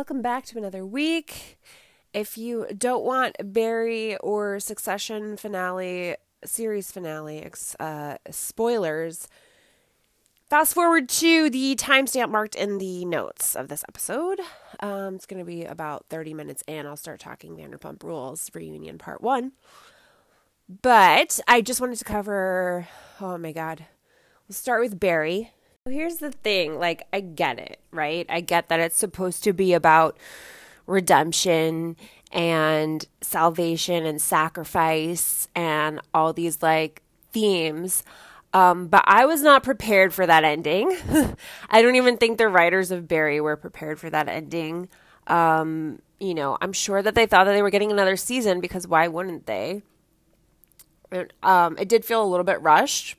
welcome back to another week. If you don't want Barry or Succession finale, series finale uh, spoilers, fast forward to the timestamp marked in the notes of this episode. Um, it's going to be about 30 minutes and I'll start talking Vanderpump Rules reunion part one. But I just wanted to cover, oh my God. We'll start with Barry Here's the thing like, I get it, right? I get that it's supposed to be about redemption and salvation and sacrifice and all these like themes. Um, but I was not prepared for that ending. I don't even think the writers of Barry were prepared for that ending. Um, you know, I'm sure that they thought that they were getting another season because why wouldn't they? Um, it did feel a little bit rushed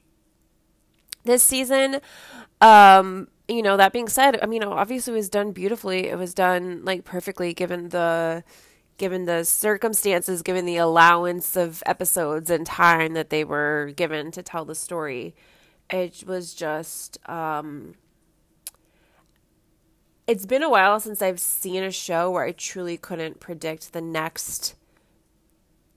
this season. Um, you know, that being said, I mean, obviously it was done beautifully. It was done like perfectly given the given the circumstances, given the allowance of episodes and time that they were given to tell the story. It was just um it's been a while since I've seen a show where I truly couldn't predict the next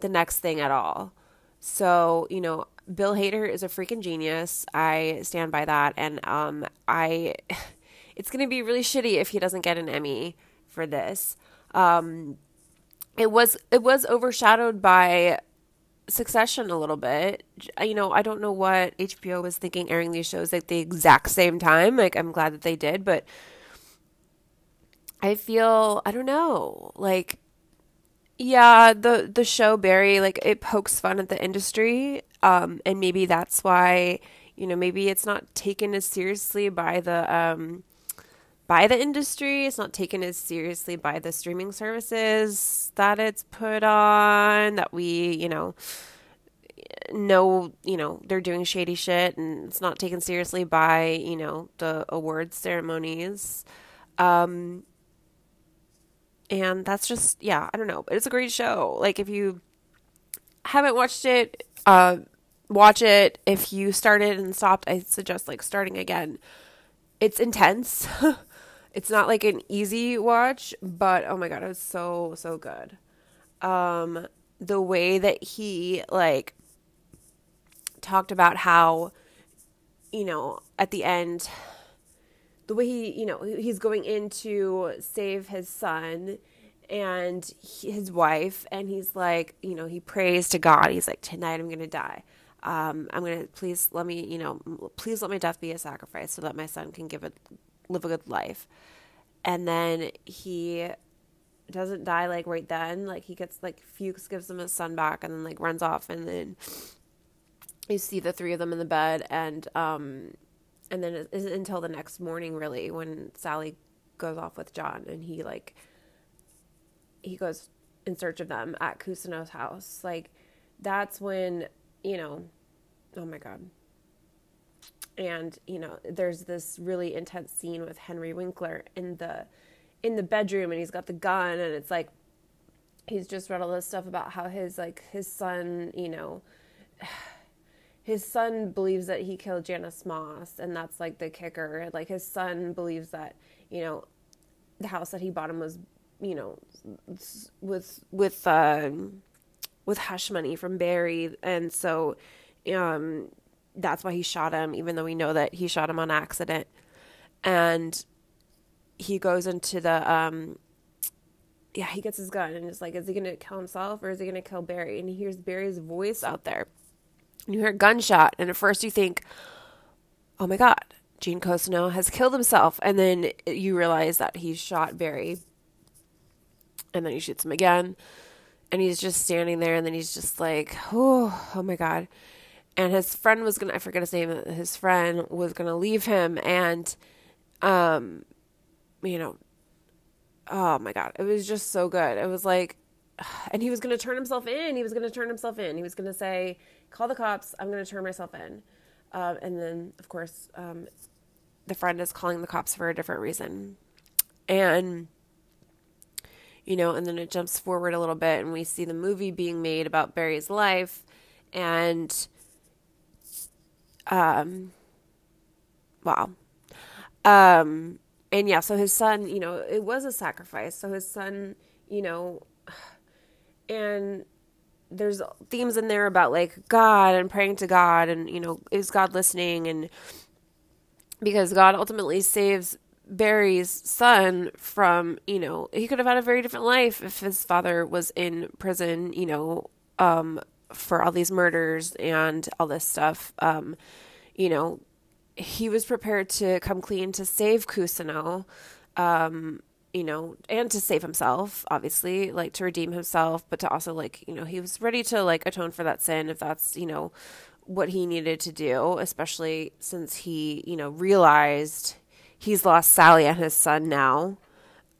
the next thing at all. So, you know, Bill Hader is a freaking genius. I stand by that. And um, I, it's going to be really shitty if he doesn't get an Emmy for this. Um, it was it was overshadowed by Succession a little bit. You know, I don't know what HBO was thinking airing these shows at the exact same time. Like, I'm glad that they did, but I feel I don't know. Like yeah, the the show Barry like it pokes fun at the industry, um, and maybe that's why you know maybe it's not taken as seriously by the um, by the industry. It's not taken as seriously by the streaming services that it's put on. That we you know know you know they're doing shady shit, and it's not taken seriously by you know the awards ceremonies. Um, and that's just yeah i don't know but it's a great show. Like if you haven't watched it uh watch it. If you started and stopped i suggest like starting again. It's intense. It's not like an easy watch but oh my god it was so so good. Um the way that he like talked about how you know at the end the way he, you know, he's going in to save his son and his wife, and he's like, you know, he prays to God. He's like, tonight I'm going to die. Um, I'm going to, please let me, you know, please let my death be a sacrifice so that my son can give it, live a good life. And then he doesn't die like right then. Like he gets like Fuchs gives him his son back and then like runs off and then you see the three of them in the bed and um and then it isn't until the next morning really when Sally goes off with John and he like he goes in search of them at Cousineau's house. Like that's when, you know, oh my god. And, you know, there's this really intense scene with Henry Winkler in the in the bedroom and he's got the gun and it's like he's just read all this stuff about how his like his son, you know, his son believes that he killed Janice Moss, and that's like the kicker. Like his son believes that you know the house that he bought him was you know with with uh, with hush money from Barry, and so um, that's why he shot him, even though we know that he shot him on accident. And he goes into the um, yeah, he gets his gun and it's like, is he gonna kill himself or is he gonna kill Barry? And he hears Barry's voice out there you hear a gunshot, and at first you think, oh my God, Gene Cousineau has killed himself. And then you realize that he's shot Barry. And then he shoots him again. And he's just standing there, and then he's just like, oh, oh my God. And his friend was gonna, I forget his name, his friend was gonna leave him. And, um, you know, oh my God, it was just so good. It was like, and he was gonna turn himself in. He was gonna turn himself in. He was gonna say, call the cops. I'm going to turn myself in. Uh, and then, of course, um, the friend is calling the cops for a different reason. And, you know, and then it jumps forward a little bit and we see the movie being made about Barry's life. And, um, wow. Um, and yeah, so his son, you know, it was a sacrifice. So his son, you know, and there's themes in there about like God and praying to God and you know is God listening? And because God ultimately saves Barry's son from you know he could have had a very different life if his father was in prison you know um for all these murders and all this stuff. Um you know he was prepared to come clean to save Cousineau um you know, and to save himself, obviously, like to redeem himself, but to also like, you know, he was ready to like atone for that sin if that's, you know, what he needed to do, especially since he, you know, realized he's lost Sally and his son now.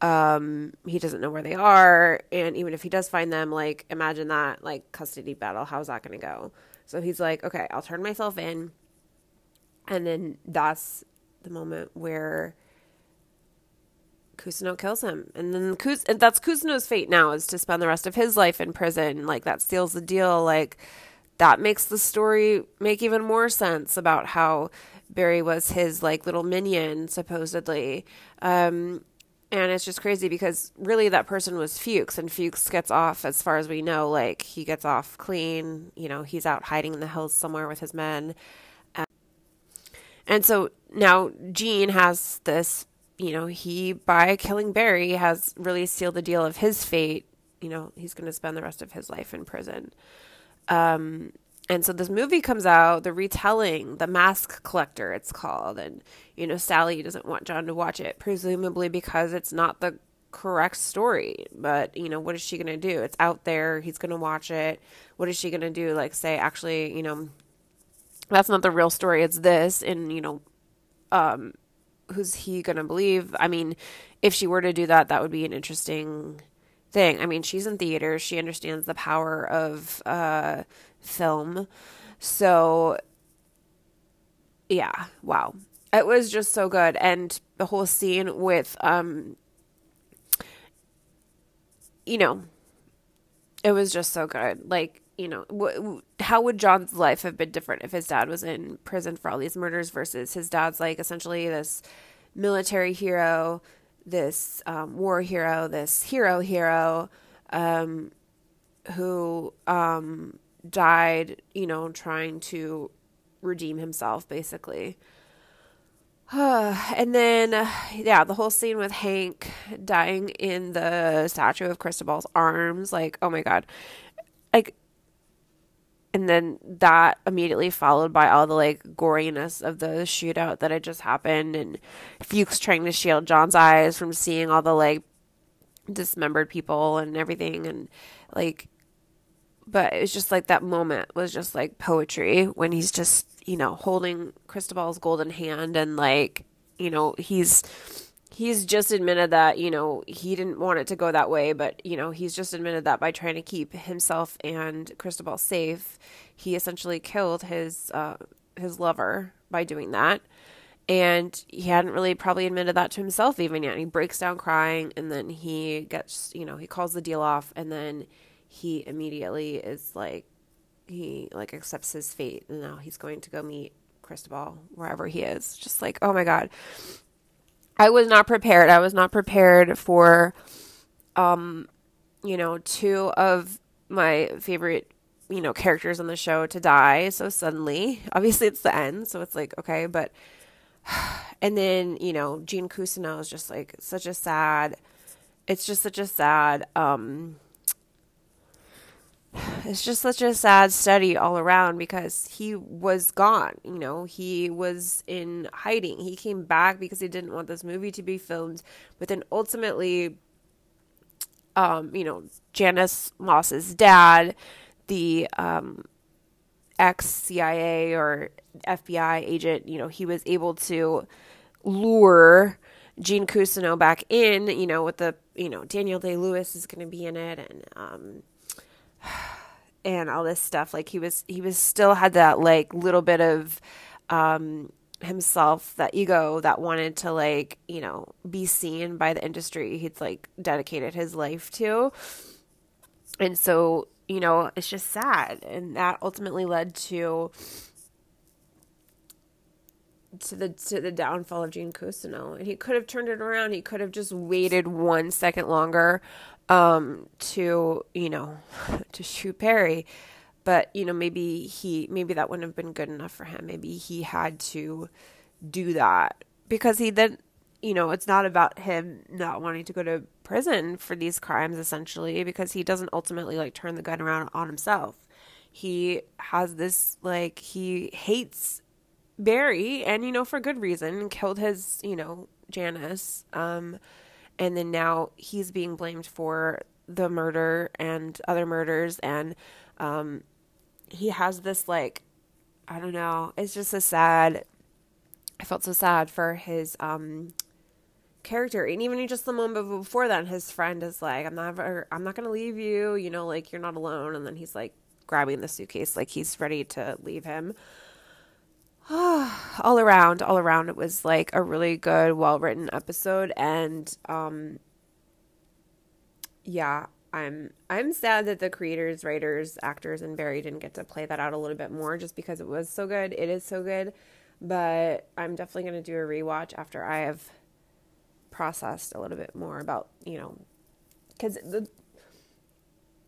Um, he doesn't know where they are, and even if he does find them, like imagine that like custody battle, how's that going to go? So he's like, okay, I'll turn myself in. And then that's the moment where Cousineau kills him, and then and that's Cousineau's fate now is to spend the rest of his life in prison. Like that seals the deal. Like that makes the story make even more sense about how Barry was his like little minion supposedly. Um, and it's just crazy because really that person was Fuchs, and Fuchs gets off, as far as we know, like he gets off clean. You know, he's out hiding in the hills somewhere with his men. And so now Gene has this you know, he, by killing Barry, has really sealed the deal of his fate. You know, he's going to spend the rest of his life in prison. Um, and so this movie comes out, the retelling, The Mask Collector, it's called. And, you know, Sally doesn't want John to watch it, presumably because it's not the correct story. But, you know, what is she going to do? It's out there. He's going to watch it. What is she going to do? Like, say, actually, you know, that's not the real story. It's this. And, you know, um, who's he going to believe? I mean, if she were to do that, that would be an interesting thing. I mean, she's in theater, she understands the power of uh, film. So, yeah, wow. It was just so good. And the whole scene with, um, you know, it was just so good. Like, you know, w- how would John's life have been different if his dad was in prison for all these murders versus his dad's like essentially this military hero, this um, war hero, this hero hero, um, who um, died, you know, trying to redeem himself, basically. and then, yeah, the whole scene with Hank dying in the statue of Cristobal's arms, like, oh my god, like and then that immediately followed by all the like goriness of the shootout that had just happened and Fuchs trying to shield John's eyes from seeing all the like dismembered people and everything and like but it was just like that moment was just like poetry when he's just you know holding Cristobal's golden hand and like you know he's he's just admitted that you know he didn't want it to go that way but you know he's just admitted that by trying to keep himself and Cristobal safe he essentially killed his uh, his lover by doing that. And he hadn't really probably admitted that to himself even yet. He breaks down crying and then he gets you know he calls the deal off and then he immediately is like he like accepts his fate and now he's going to go meet Cristobal wherever he is. Just like oh my god I was not prepared. I was not prepared for, um, you know, two of my favorite, you know, characters on the show to die so suddenly. Obviously, it's the end, so it's like okay, but, and then you know, Gene Cousineau is just like such a sad. It's just such a sad, um, it's just such a sad study all around because he was gone. You know, he was in hiding. He came back because he didn't want this movie to be filmed, but then ultimately, um, you know, Janice Moss's dad, the um, ex CIA or FBI agent, you know, he was able to lure Gene Cousineau back in. You know, with the you know Daniel Day Lewis is going to be in it, and um, and all this stuff like he was he was still had that like little bit of um himself that ego that wanted to like you know be seen by the industry he'd like dedicated his life to. And so you know it's just sad. And that ultimately led to to the to the downfall of Gene Cousineau, and he could have turned it around. He could have just waited one second longer um, to you know to shoot Barry, but you know maybe he maybe that wouldn't have been good enough for him. Maybe he had to do that because he then you know it's not about him not wanting to go to prison for these crimes essentially because he doesn't ultimately like turn the gun around on himself. He has this like he hates Barry, and you know for good reason, killed his you know Janice, um, and then now he's being blamed for the murder and other murders, and um, he has this like I don't know, it's just a sad. I felt so sad for his um character. And even just the moment before that his friend is like i'm not i'm not gonna leave you you know like you're not alone. And then he's like grabbing the suitcase like he's ready to leave him all around, all around, it was like a really good, well written episode, and um, yeah, I'm I'm sad that the creators, writers, actors, and Barry didn't get to play that out a little bit more, just because it was so good. It is so good, but I'm definitely gonna do a rewatch after I have processed a little bit more about you know, because the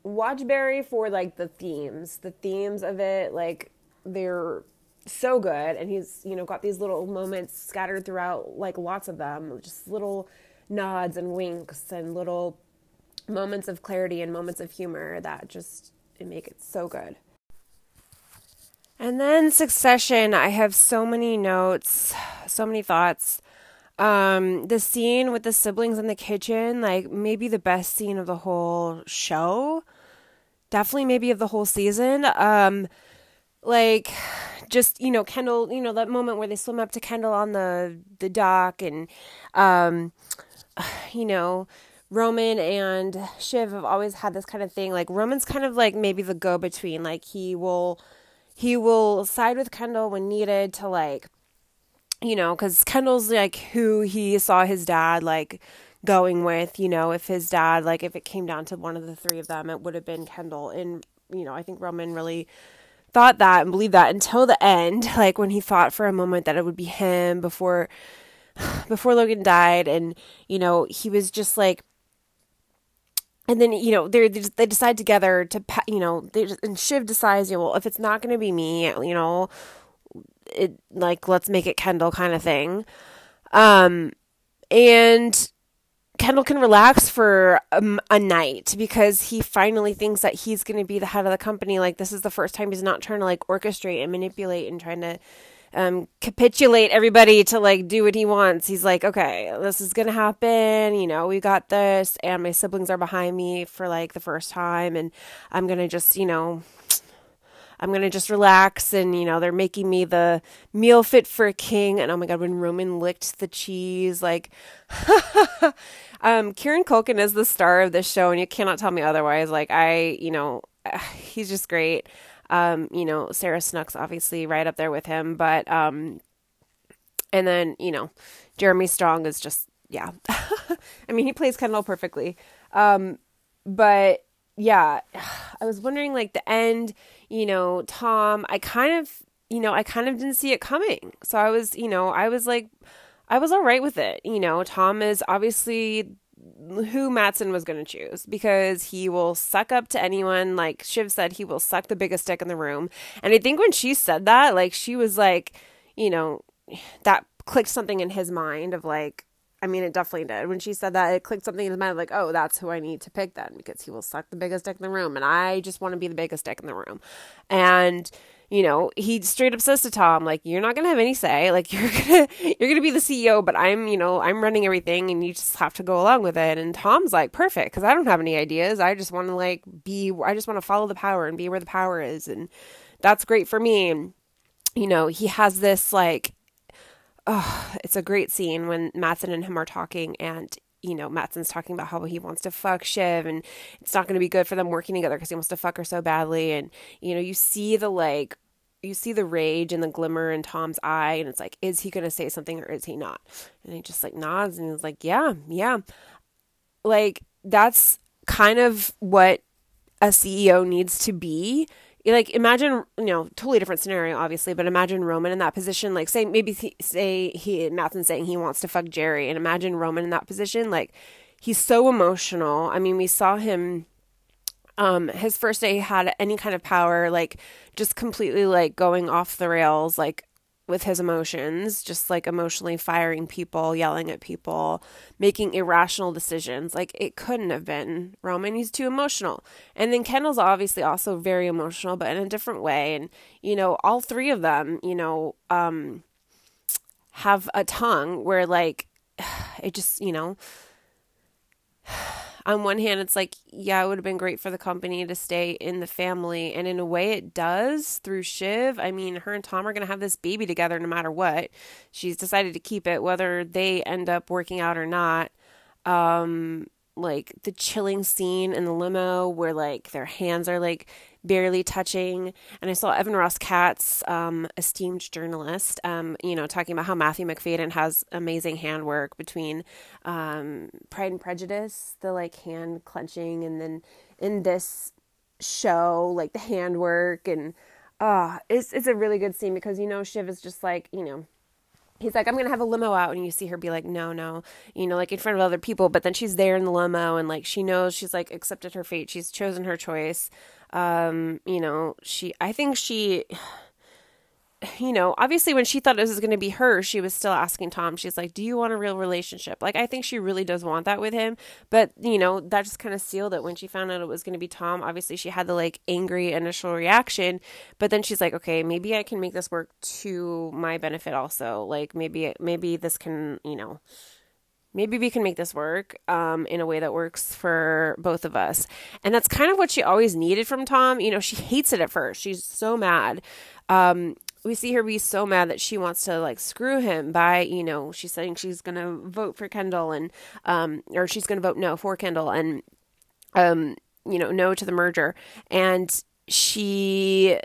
watch Barry for like the themes, the themes of it, like they're so good and he's you know got these little moments scattered throughout like lots of them just little nods and winks and little moments of clarity and moments of humor that just make it so good. And then succession i have so many notes so many thoughts. Um the scene with the siblings in the kitchen like maybe the best scene of the whole show. Definitely maybe of the whole season. Um like just you know Kendall, you know that moment where they swim up to Kendall on the the dock, and um, you know Roman and Shiv have always had this kind of thing. Like Roman's kind of like maybe the go between. Like he will he will side with Kendall when needed to like you know because Kendall's like who he saw his dad like going with. You know if his dad like if it came down to one of the three of them, it would have been Kendall. And you know I think Roman really thought that and believed that until the end, like when he thought for a moment that it would be him before before Logan died. And you know, he was just like and then you know they they decide together to you know they just, and Shiv decides you know, well if it's not going to be me you know it like let's make it Kendall kind of thing. Um and Kendall can relax for a, a, night because he finally thinks that he's going to be the head of the company. Like this is the first time he's not trying to like orchestrate and manipulate and trying to um, capitulate everybody to like do what he wants. He's like, okay, this is going to happen. You know, we got this, and my siblings are behind me for like the first time, and I'm going to just, you know, I'm gonna just relax and you know they're making me the meal fit for a king. And oh my god when Roman licked the cheese like um Kieran Culkin is the star of this show and you cannot tell me otherwise. Like I you know he's just great. Um you know Sarah Snook's obviously right up there with him. But um and then you know Jeremy Strong is just yeah. I mean he plays Kendall perfectly. Um but yeah I was wondering like the end you know, Tom, I kind of, you know, I kind of didn't see it coming. So I was, you know, I was like, I was all right with it. You know, Tom is obviously who Matsson was going to choose because he will suck up to anyone. Like Shiv said, he will suck the biggest dick in the room. And I think when she said that, like, she was like, you know, that clicked something in his mind of like, I mean, it definitely did. When she said that, it clicked something in his mind like, oh, that's who I need to pick then because he will suck the biggest dick in the room. And I just want to be the biggest dick in the room. And, you know, he straight up says to Tom, like, you're not going to have any say. Like, you're going to, you're going to be the CEO, but I'm, you know, I'm running everything and you just have to go along with it. And Tom's like, perfect. Cause I don't have any ideas. I just want to like be, I just want to follow the power and be where the power is. And that's great for me. And, you know, he has this like, oh, it's a great scene when Matsson and him are talking and you know, Matsson's talking about how he wants to fuck Shiv and it's not going to be good for them working together because he wants to fuck her so badly. And, you know, you see the like, you see the rage and the glimmer in Tom's eye and it's like, is he going to say something or is he not? And he just like nods and he's like, yeah, yeah. Like, that's kind of what a CEO needs to be like imagine you know totally different scenario obviously but imagine roman in that position like say maybe he, say he Matsson saying he wants to fuck Gerri and imagine roman in that position like he's so emotional. I mean we saw him um his first day had any kind of power like just completely like going off the rails like with his emotions, just like emotionally firing people, yelling at people, making irrational decisions. Like it couldn't have been Roman. He's too emotional. And then Kendall's obviously also very emotional, but in a different way. And, you know, all three of them, you know, um, have a tongue where like it just, you know, on one hand, it's like, yeah, it would have been great for the company to stay in the family. And in a way, it does through Shiv. I mean, her and Tom are going to have this baby together no matter what. She's decided to keep it, whether they end up working out or not. Um, like the chilling scene in the limo where like their hands are like barely touching. And I saw Evan Ross Katz, um, esteemed journalist, um, you know, talking about how Matthew Macfadyen has amazing handwork between um, Pride and Prejudice, the like hand clenching, and then in this show, like the handwork and uh it's it's a really good scene because you know Shiv is just like, you know, he's like, I'm gonna have a limo out, and you see her be like, no, no, you know, like in front of other people. But then she's there in the limo, and like she knows she's like accepted her fate. She's chosen her choice. Um, you know, she, I think she, you know, obviously when she thought it was going to be her, she was still asking Tom. She's like, "Do you want a real relationship?" Like I think she really does want that with him, but you know, that just kind of sealed it when she found out it was going to be Tom. Obviously, she had the like angry initial reaction, but then she's like, "Okay, maybe I can make this work to my benefit also. Like maybe maybe this can, you know, maybe we can make this work um, in a way that works for both of us. And that's kind of what she always needed from Tom. You know, she hates it at first. She's so mad. Um, we see her be so mad that she wants to like screw him by, you know, she's saying she's to vote for Kendall and, um, or she's to vote no for Kendall and, um, you know, no to the merger. And she,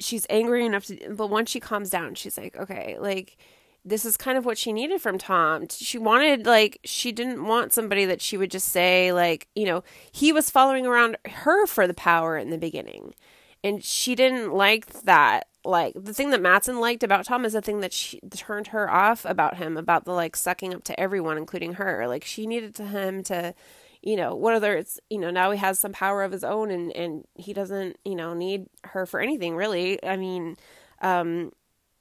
she's angry enough to, but once she calms down, she's like, okay, like, this is kind of what she needed from Tom. She wanted like she didn't want somebody that she would just say like, you know, he was following around her for the power in the beginning. And she didn't like that. Like the thing that Matsson liked about Tom is the thing that she turned her off about him, about the like sucking up to everyone, including her. Like she needed to him to you know, whether it's, you know, now he has some power of his own and, and he doesn't, you know, need her for anything really. I mean, um,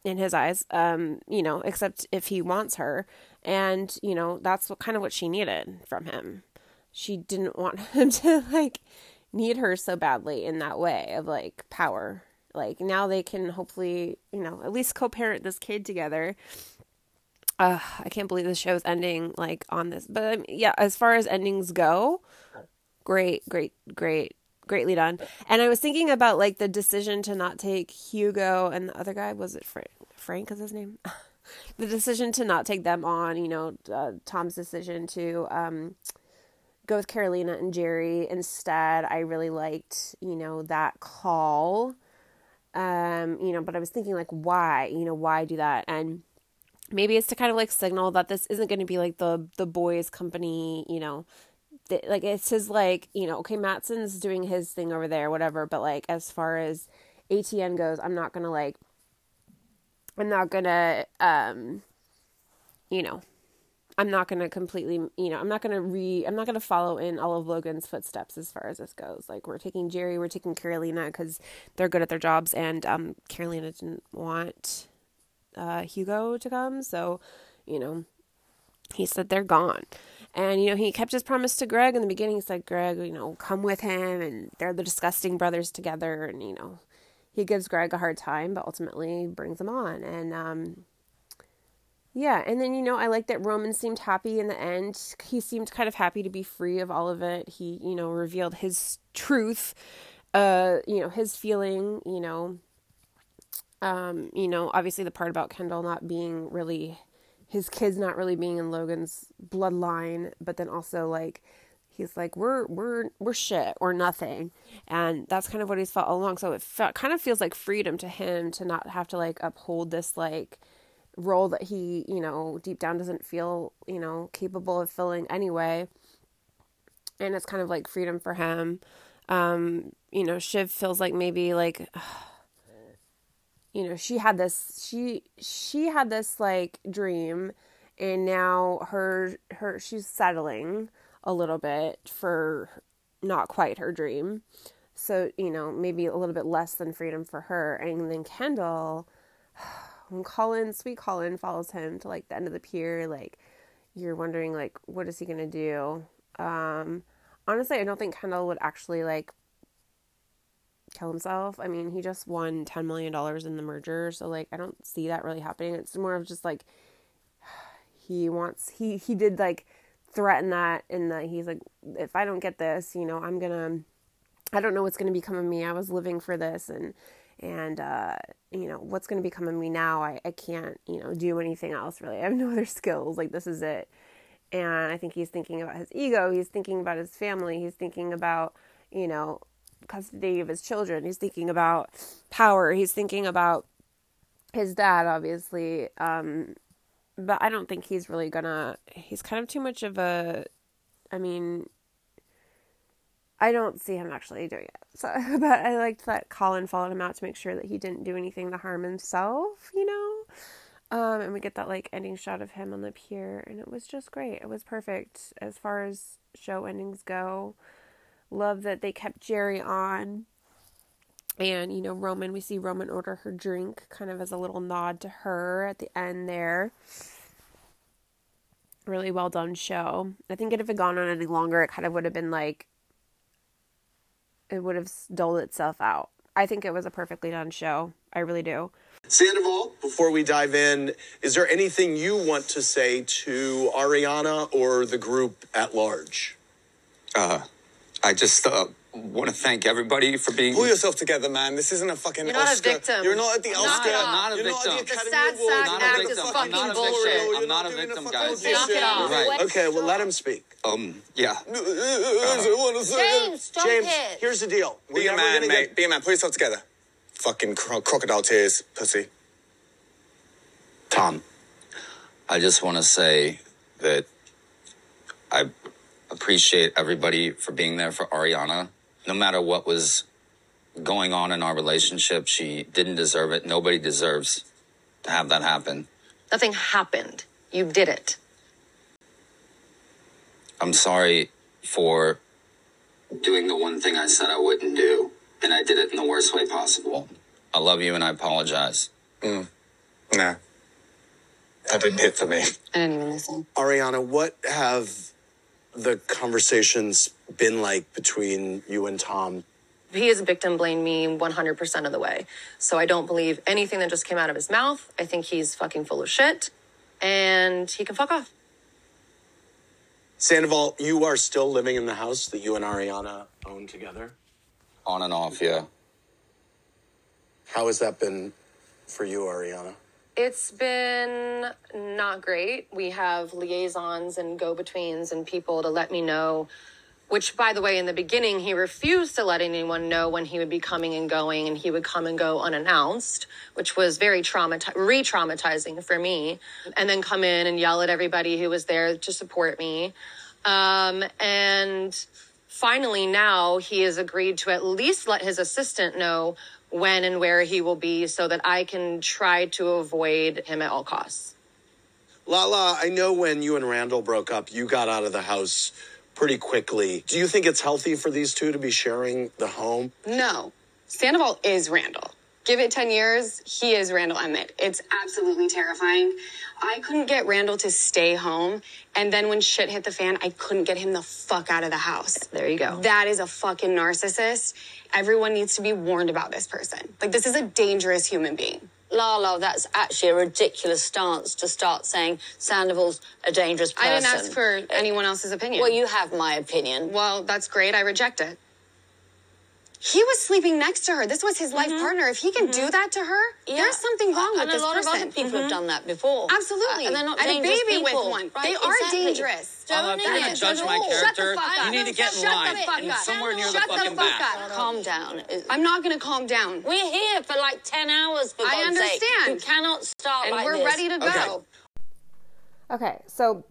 in his eyes, um, you know, except if he wants her. And, you know, that's what kind of what she needed from him. She didn't want him to like need her so badly in that way of like power. Like now they can hopefully, you know, at least co-parent this kid together. Uh, I can't believe the show's ending like on this. But um, yeah, as far as endings go, great, great, great greatly done. And I was thinking about like the decision to not take Hugo and the other guy was it Frank? Frank is his name. the decision to not take them on. You know, uh, Tom's decision to um, go with Karolina and Gerri instead. I really liked you know that call. Um, you know, but I was thinking like why? You know, why do that? And maybe it's to kind of like signal that this isn't going to be like the the boys company you know like it's his like you know okay Matsson's doing his thing over there whatever but like as far as ATN goes I'm not gonna like I'm not gonna um you know I'm not gonna completely you know I'm not gonna re I'm not gonna follow in all of Logan's footsteps as far as this goes like we're taking Gerri we're taking Karolina because they're good at their jobs and um Karolina didn't want uh Hugo to come so you know he said they're gone and, you know, he kept his promise to Greg in the beginning. He said, Greg, you know, come with him. And they're the disgusting brothers together. And, you know, he gives Greg a hard time, but ultimately brings him on. And, um, yeah. And then, you know, I like that Roman seemed happy in the end. He seemed kind of happy to be free of all of it. He, you know, revealed his truth, uh, you know, his feeling, you know, um, you know, obviously the part about Kendall not being really his kids not really being in Logan's bloodline, but then also like he's like we're we're we're shit or nothing, and that's kind of what he's felt all along. So it felt, kind of feels like freedom to him to not have to like uphold this like role that he you know deep down doesn't feel you know capable of filling anyway, and it's kind of like freedom for him. Um, you know, Shiv feels like maybe like you know, she had this she she had this like dream and now her her she's settling a little bit for not quite her dream. So, you know, maybe a little bit less than freedom for her. And then Kendall when Colin, sweet Colin follows him to like the end of the pier, like you're wondering like what is he to do? Um honestly, I don't think Kendall would actually like kill himself. I mean, he just won 10 million dollars in the merger, so like I don't see that really happening. It's more of just like he wants he he did like threaten that and that he's like if I don't get this, you know, I'm to I don't know what's to become of me. I was living for this and and uh, you know what's going to become of me now I, I can't you know do anything else really. I have no other skills like this is it. And i think he's thinking about his ego he's thinking about his family he's thinking about you know custody of his children he's thinking about power he's thinking about his dad obviously um, but i don't think he's really gonna he's kind of too much of a i mean I don't see him actually doing it. So, but I liked that Colin followed him out to make sure that he didn't do anything to harm himself, you know? Um, and we get that like ending shot of him on the pier, and it was just great. It was perfect as far as show endings go. Love that they kept Gerri on. And, you know, Roman, we see Roman order her drink kind of as a little nod to her at the end there. Really well done show. I think if it had gone on any longer, it kind of would have been like it would have doled itself out. I think it was a perfectly done show. I really do. Sandoval, before we dive in, is there anything you want to say to Ariana or the group at large? Uh, I just uh, want to thank everybody for being. Pull yourself together, man. This isn't a fucking You're not a Oscar. victim. You're not at the Not Oscar. at not a You're victim. Not at the The sad Awards. sack not act a is victim. I'm fucking not a bullshit. victim. You're I'm not a victim, fucking guys. bullshit. Knock it off. Right. Okay, well, let him speak. Um, yeah. I wanna say- James, stop James, here's the deal. Be We're a never man, mate. get- Be a man. Pull yourself together. Fucking cro- crocodile tears, pussy. Tom, I just want to say that I appreciate everybody for being there for Ariana. No matter what was going on in our relationship, she didn't deserve it. Nobody deserves to have that happen. Nothing happened. You did it. I'm sorry for doing the one thing I said I wouldn't do, and I did it in the worst way possible. I love you and I apologize. Mm. Nah. That didn't hit for me. I didn't even listen. Ariana, what have the conversations been like between you and Tom? He is a victim, blame me 100% of the way. So I don't believe anything that just came out of his mouth. I think he's fucking full of shit. And he can fuck off. Sandoval, you are still living in the house that you and Ariana own together. On and off, yeah. How has that been for you, Ariana? It's been not great. We have liaisons and go betweens and people to let me know, which, by the way, in the beginning, he refused to let anyone know when he would be coming and going, and he would come and go unannounced, which was very traumati- re traumatizing for me. And then come in and yell at everybody who was there to support me. Um, and finally, now he has agreed to at least let his assistant know when and where he will be so that I can try to avoid him at all costs. Lala, I know when you and Randall broke up, you got out of the house pretty quickly. Do you think it's healthy for these two to be sharing the home? No. Sandoval is Randall. Give it 10 years, he is Randall Emmett. It's absolutely terrifying. I couldn't get Randall to stay home. And then when shit hit the fan, I couldn't get him the fuck out of the house. There you go. That is a fucking narcissist. Everyone needs to be warned about this person. Like, this is a dangerous human being. Lala, that's actually a ridiculous stance to start saying Sandoval's a dangerous person. I didn't ask for anyone else's opinion. Well, you have my opinion. Well, that's great. I reject it. He was sleeping next to her. This was his life mm-hmm. partner. If he can do mm-hmm. that to her, there's something wrong with and this a lot person. of other people have mm-hmm. done that before. Uh, Absolutely. Uh, and they're not I had a baby people. with one. Right, they are exactly. dangerous. Lala, if you're Don't gonna judge my Shut character, you need to get in Shut line the fuck and up. somewhere near the Shut fucking fuck back. up. Calm down. I'm not going to calm down. We're here for like 10 hours, for I God's sake. understand. You cannot start And like we're this. ready to go. Okay. Okay, so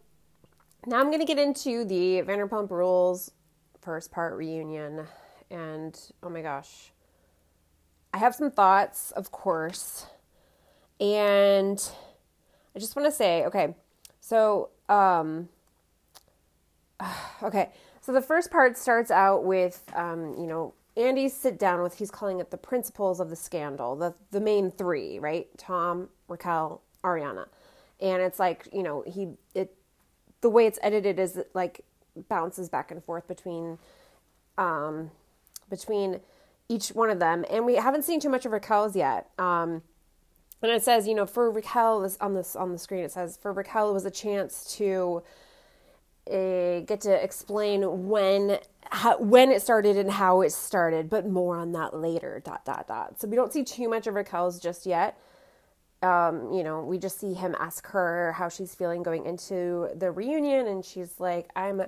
now I'm going to get into the Vanderpump Rules first part reunion. And oh my gosh. I have some thoughts, of course. And I just want to say, okay, so, um, okay, so the first part starts out with, um, you know, Andy sit down with, he's calling it the principles of the scandal, the, the main three, right? Tom, Raquel, Ariana. And it's like, you know, he, it, the way it's edited is it like bounces back and forth between, um, between each one of them. And we haven't seen too much of Raquel's yet. Um, and it says, you know, for Raquel, this on this on the screen, it says for Raquel it was a chance to uh, get to explain when how, when it started and how it started, but more on that later. Dot dot dot. So we don't see too much of Raquel's just yet. Um, you know, we just see him ask her how she's feeling going into the reunion, and she's like, "I'm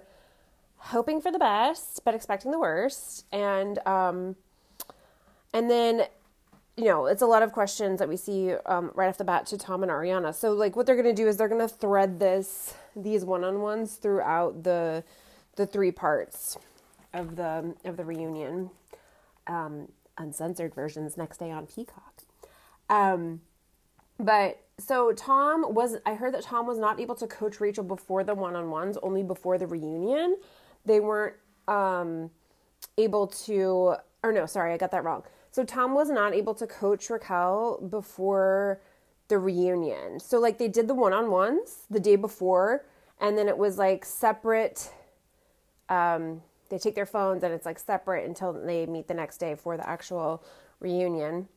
hoping for the best, but expecting the worst." And um, and then you know, it's a lot of questions that we see um, right off the bat to Tom and Ariana. So, like, what they're going to do is they're going to thread this these one on ones throughout the the three parts of the of the reunion, um, uncensored versions next day on Peacock. Um, but so Tom was I heard that Tom was not able to coach Rachel before the one on ones, only before the reunion. They weren't um, able to, or no, sorry, I got that wrong. So Tom was not able to coach Raquel before the reunion. So like they did the one-on-ones the day before and then it was like separate um they take their phones and it's like separate until they meet the next day for the actual reunion.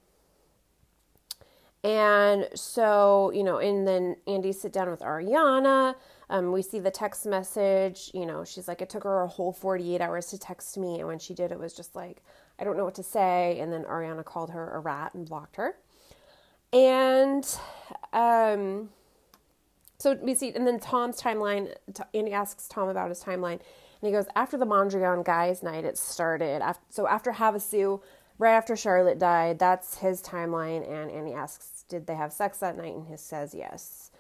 And so, you know, and then Andy sit down with Ariana. Um, we see the text message. You know, she's like, it took her a whole 48 hours to text me. And when she did, it was just like, I don't know what to say. And then Ariana called her a rat and blocked her. And um, so we see, and then Tom's timeline, Andy asks Tom about his timeline. And he goes, after the Mondrian guys' night, it started. So after Havasu, right after Charlotte died, that's his timeline. And Andy asks, did they have sex that night? And he says yes.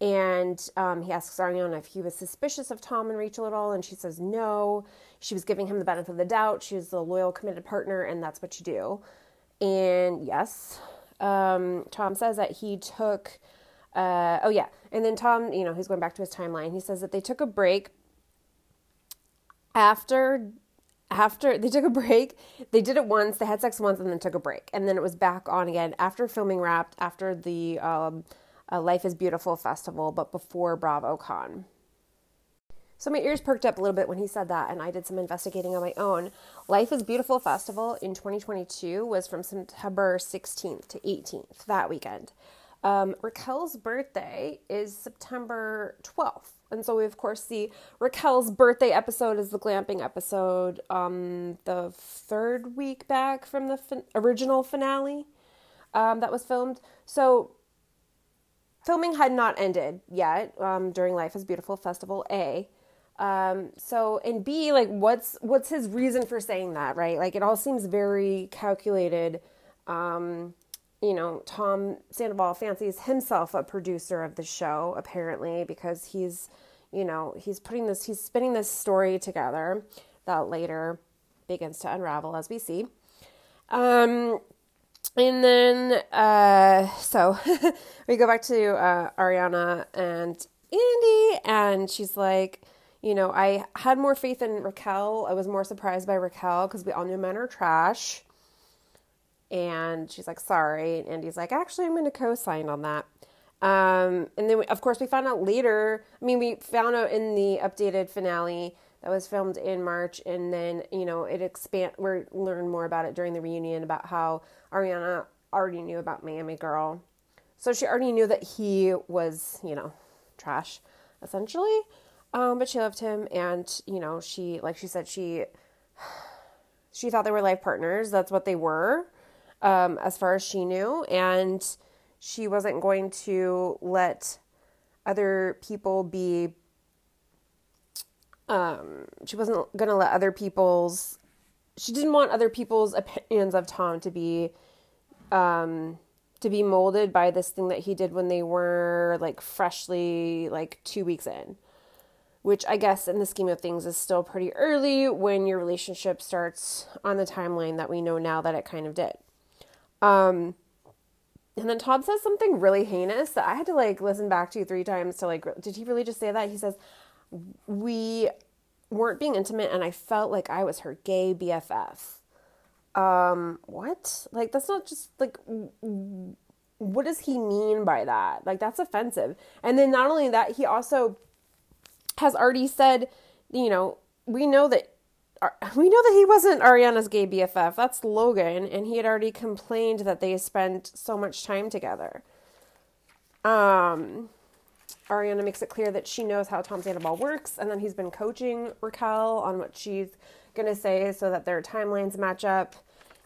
And um, he asks Ariana if he was suspicious of Tom and Rachel at all, and she says no. She was giving him the benefit of the doubt. She was a loyal, committed partner, and that's what you do. And yes, um, Tom says that he took. Uh, oh yeah, and then Tom, you know, he's going back to his timeline. He says that they took a break after after they took a break they did it once they had sex once and then took a break and then it was back on again after filming wrapped after the um, uh, Life is Beautiful festival, but before BravoCon. So my ears perked up a little bit when he said that, and I did some investigating on my own. Life is Beautiful festival in 2022 was from September 16th to 18th that weekend. Um, Raquel's birthday is September 12th. And so we, of course, see Raquel's birthday episode is the glamping episode, um, the third week back from the fin- original finale um, that was filmed. So filming had not ended yet um, during Life is Beautiful Festival A. Um, so and B, like what's what's his reason for saying that, right? Like it all seems very calculated. Um, you know, Tom Sandoval fancies himself a producer of the show, apparently, because he's, you know, he's putting this, he's spinning this story together that later begins to unravel as we see. Um, and then, uh, so we go back to uh, Ariana and Andy, and she's like, you know, I had more faith in Raquel. I was more surprised by Raquel because we all knew men are trash. And she's like, sorry. And Andy's like, actually, I'm going to co sign on that. Um, and then, we, of course, we found out later. I mean, we found out in the updated finale that was filmed in March, and then you know it expand. We learn more about it during the reunion about how Ariana already knew about Miami Girl, so she already knew that he was you know trash essentially, um, but she loved him, and you know she like she said she she thought they were life partners. That's what they were, um, as far as she knew, and she wasn't going to let other people be um, she wasn't gonna let other people's she didn't want other people's opinions of Tom to be um to be molded by this thing that he did when they were like freshly like 2 weeks in. which I guess in the scheme of things is still pretty early when your relationship starts on the timeline that we know now that it kind of did. Um, and then Tom says something really heinous that I had to like listen back to three times to like, did he really just say that? He says, we weren't being intimate and I felt like I was her gay BFF. Um, what? Like, that's not just like, what does he mean by that? Like, that's offensive. And then not only that, he also has already said, you know, we know that we know that he wasn't Ariana's gay BFF. That's Logan, and he had already complained that they spent so much time together. Um, Ariana makes it clear that she knows how Tom Sandoval works, and then he's been coaching Raquel on what she's gonna say so that their timelines match up.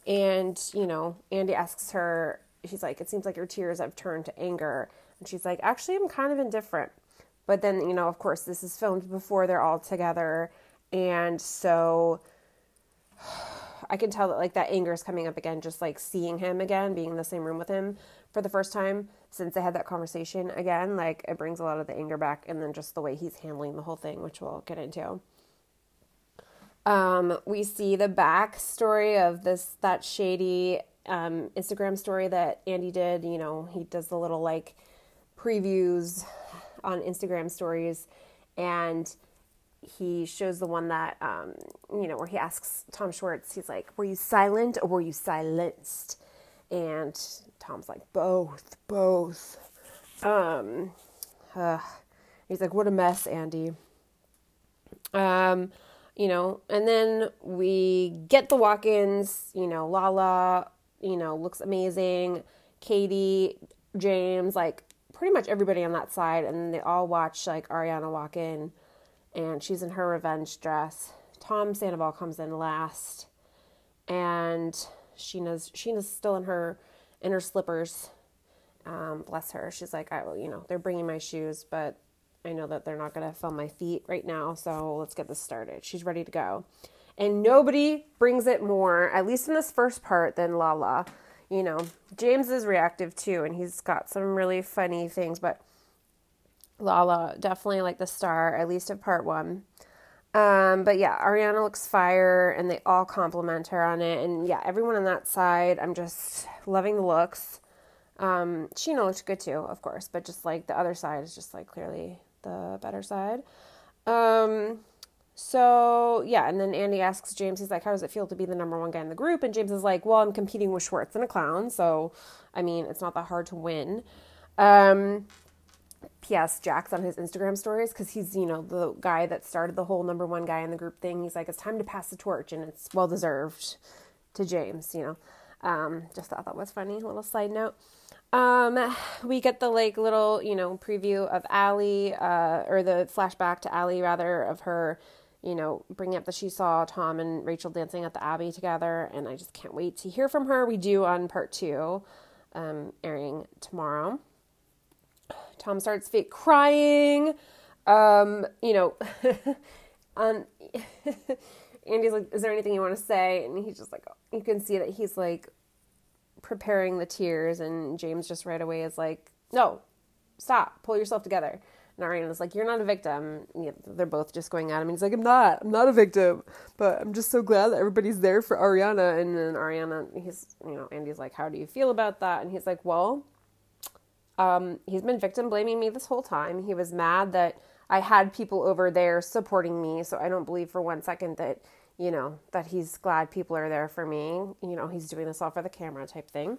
And you know, Andy asks her, she's like, "It seems like your tears have turned to anger," and she's like, "Actually, I'm kind of indifferent." But then, you know, of course, this is filmed before they're all together and so I can tell that like that anger is coming up again, just like seeing him again, being in the same room with him for the first time since they had that conversation again. Like it brings a lot of the anger back, and then just the way he's handling the whole thing, which we'll get into. Um, we see the backstory of this that shady um, Instagram story that Andy did. You know, he does the little like previews on Instagram stories, and he shows the one that um, you know where he asks Tom Schwartz, he's like, "Were you silent or were you silenced?" And Tom's like, "Both, both." Um, uh, he's like, "What a mess, Andy." Um, you know, and then we get the walk-ins. You know, Lala, you know, looks amazing. Katie, James, like pretty much everybody on that side, and they all watch like Ariana walk in and she's in her revenge dress. Tom Sandoval comes in last, and Scheana's Scheana's still in her in her slippers. Um, bless her. She's like, I, will, you know, they're bringing my shoes, but I know that they're not going to film my feet right now, so let's get this started. She's ready to go, and nobody brings it more, at least in this first part, than Lala. You know, James is reactive too, and he's got some really funny things, but Lala, definitely like the star, at least of part one. Um, but yeah, Ariana looks fire and they all compliment her on it. And yeah, everyone on that side, I'm just loving the looks. Um, Scheana looked good too, of course, but just like the other side is just like clearly the better side. Um, so yeah, and then Andy asks James, he's like, How does it feel to be the number one guy in the group? And James is like, Well, I'm competing with Schwartz and a clown, so I mean, it's not that hard to win. Um, P.S. Jack's on his Instagram stories because he's, you know, the guy that started the whole number one guy in the group thing. He's like, it's time to pass the torch, and it's well deserved to James, you know. Um, just thought that was funny. Little side note. Um, we get the like little, you know, preview of Allie, uh, or the flashback to Allie rather of her, you know, bringing up that she saw Tom and Rachel dancing at the Abbey together, and I just can't wait to hear from her. We do on part two, um, airing tomorrow. Tom starts fake crying. Um, you know, um, Andy's like, "Is there anything you want to say?" And he's just like, you can see that he's like preparing the tears, and James just right away is like, "No, stop, pull yourself together." And Ariana's like, "You're not a victim." They're both just going at him, he's like, "I'm not. I'm not a victim, but I'm just so glad that everybody's there for Ariana." And then Ariana, he's, you know, Andy's like, "How do you feel about that?" And he's like, "Well." Um, he's been victim blaming me this whole time. He was mad that I had people over there supporting me, so I don't believe for one second that, you know, that he's glad people are there for me. You know, he's doing this all for the camera type thing.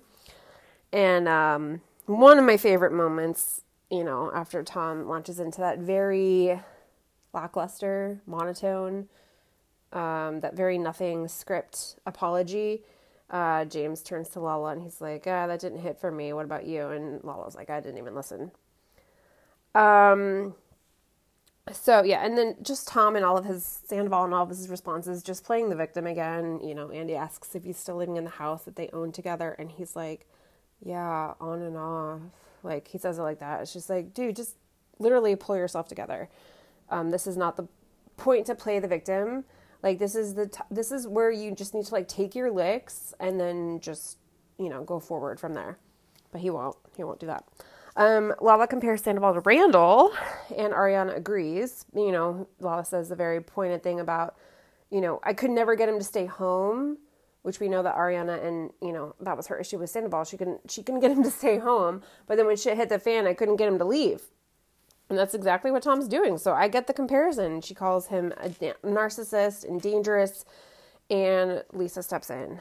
And um, one of my favorite moments, you know, after Tom launches into that very lackluster, monotone, um, that very nothing script apology uh, James turns to Lala and he's like, ah, that didn't hit for me. What about you? And Lala's like, I didn't even listen. Um, so yeah, and then just Tom and all of his Sandoval and all of his responses, just playing the victim again. You know, Andy asks if he's still living in the house that they own together, and he's like, yeah, on and off. Like he says it like that. It's just like, dude, just literally pull yourself together. Um, this is not the point to play the victim. Like this is the t- this is where you just need to like take your licks and then just you know go forward from there. But he won't. He won't do that. Um, Lala compares Sandoval to Randall, and Ariana agrees. You know, Lala says a very pointed thing about, you know, I could never get him to stay home, which we know that Ariana and you know that was her issue with Sandoval. She couldn't she couldn't get him to stay home, but then when shit hit the fan, I couldn't get him to leave. And that's exactly what Tom's doing. So I get the comparison. She calls him a narcissist and dangerous, and Lisa steps in.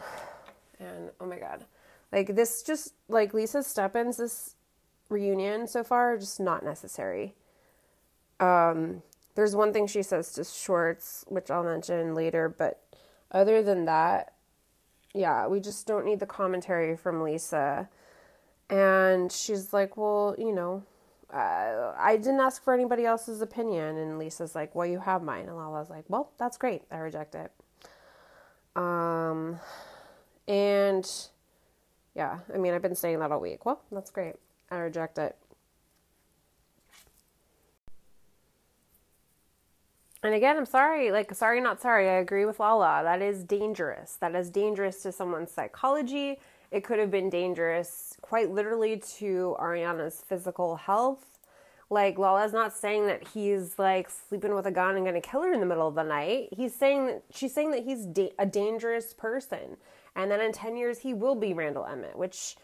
And oh my god. Like this just like Lisa's step ins this reunion so far just not necessary. Um there's one thing she says to Schwartz, which I'll mention later, but other than that, yeah, we just don't need the commentary from Lisa. And she's like, well, you know, uh, I didn't ask for anybody else's opinion. And Lisa's like, well, you have mine. And Lala's like, well, that's great. I reject it. Um, and yeah, I mean, I've been saying that all week. Well, that's great. I reject it. And again, I'm sorry, like, sorry, not sorry. I agree with Lala. That is dangerous. That is dangerous to someone's psychology. It could have been dangerous, quite literally, to Ariana's physical health. Like, Lala's not saying that he's like sleeping with a gun and gonna kill her in the middle of the night. He's saying that she's saying that he's da- a dangerous person, and then in 10 years, he will be Randall Emmett, which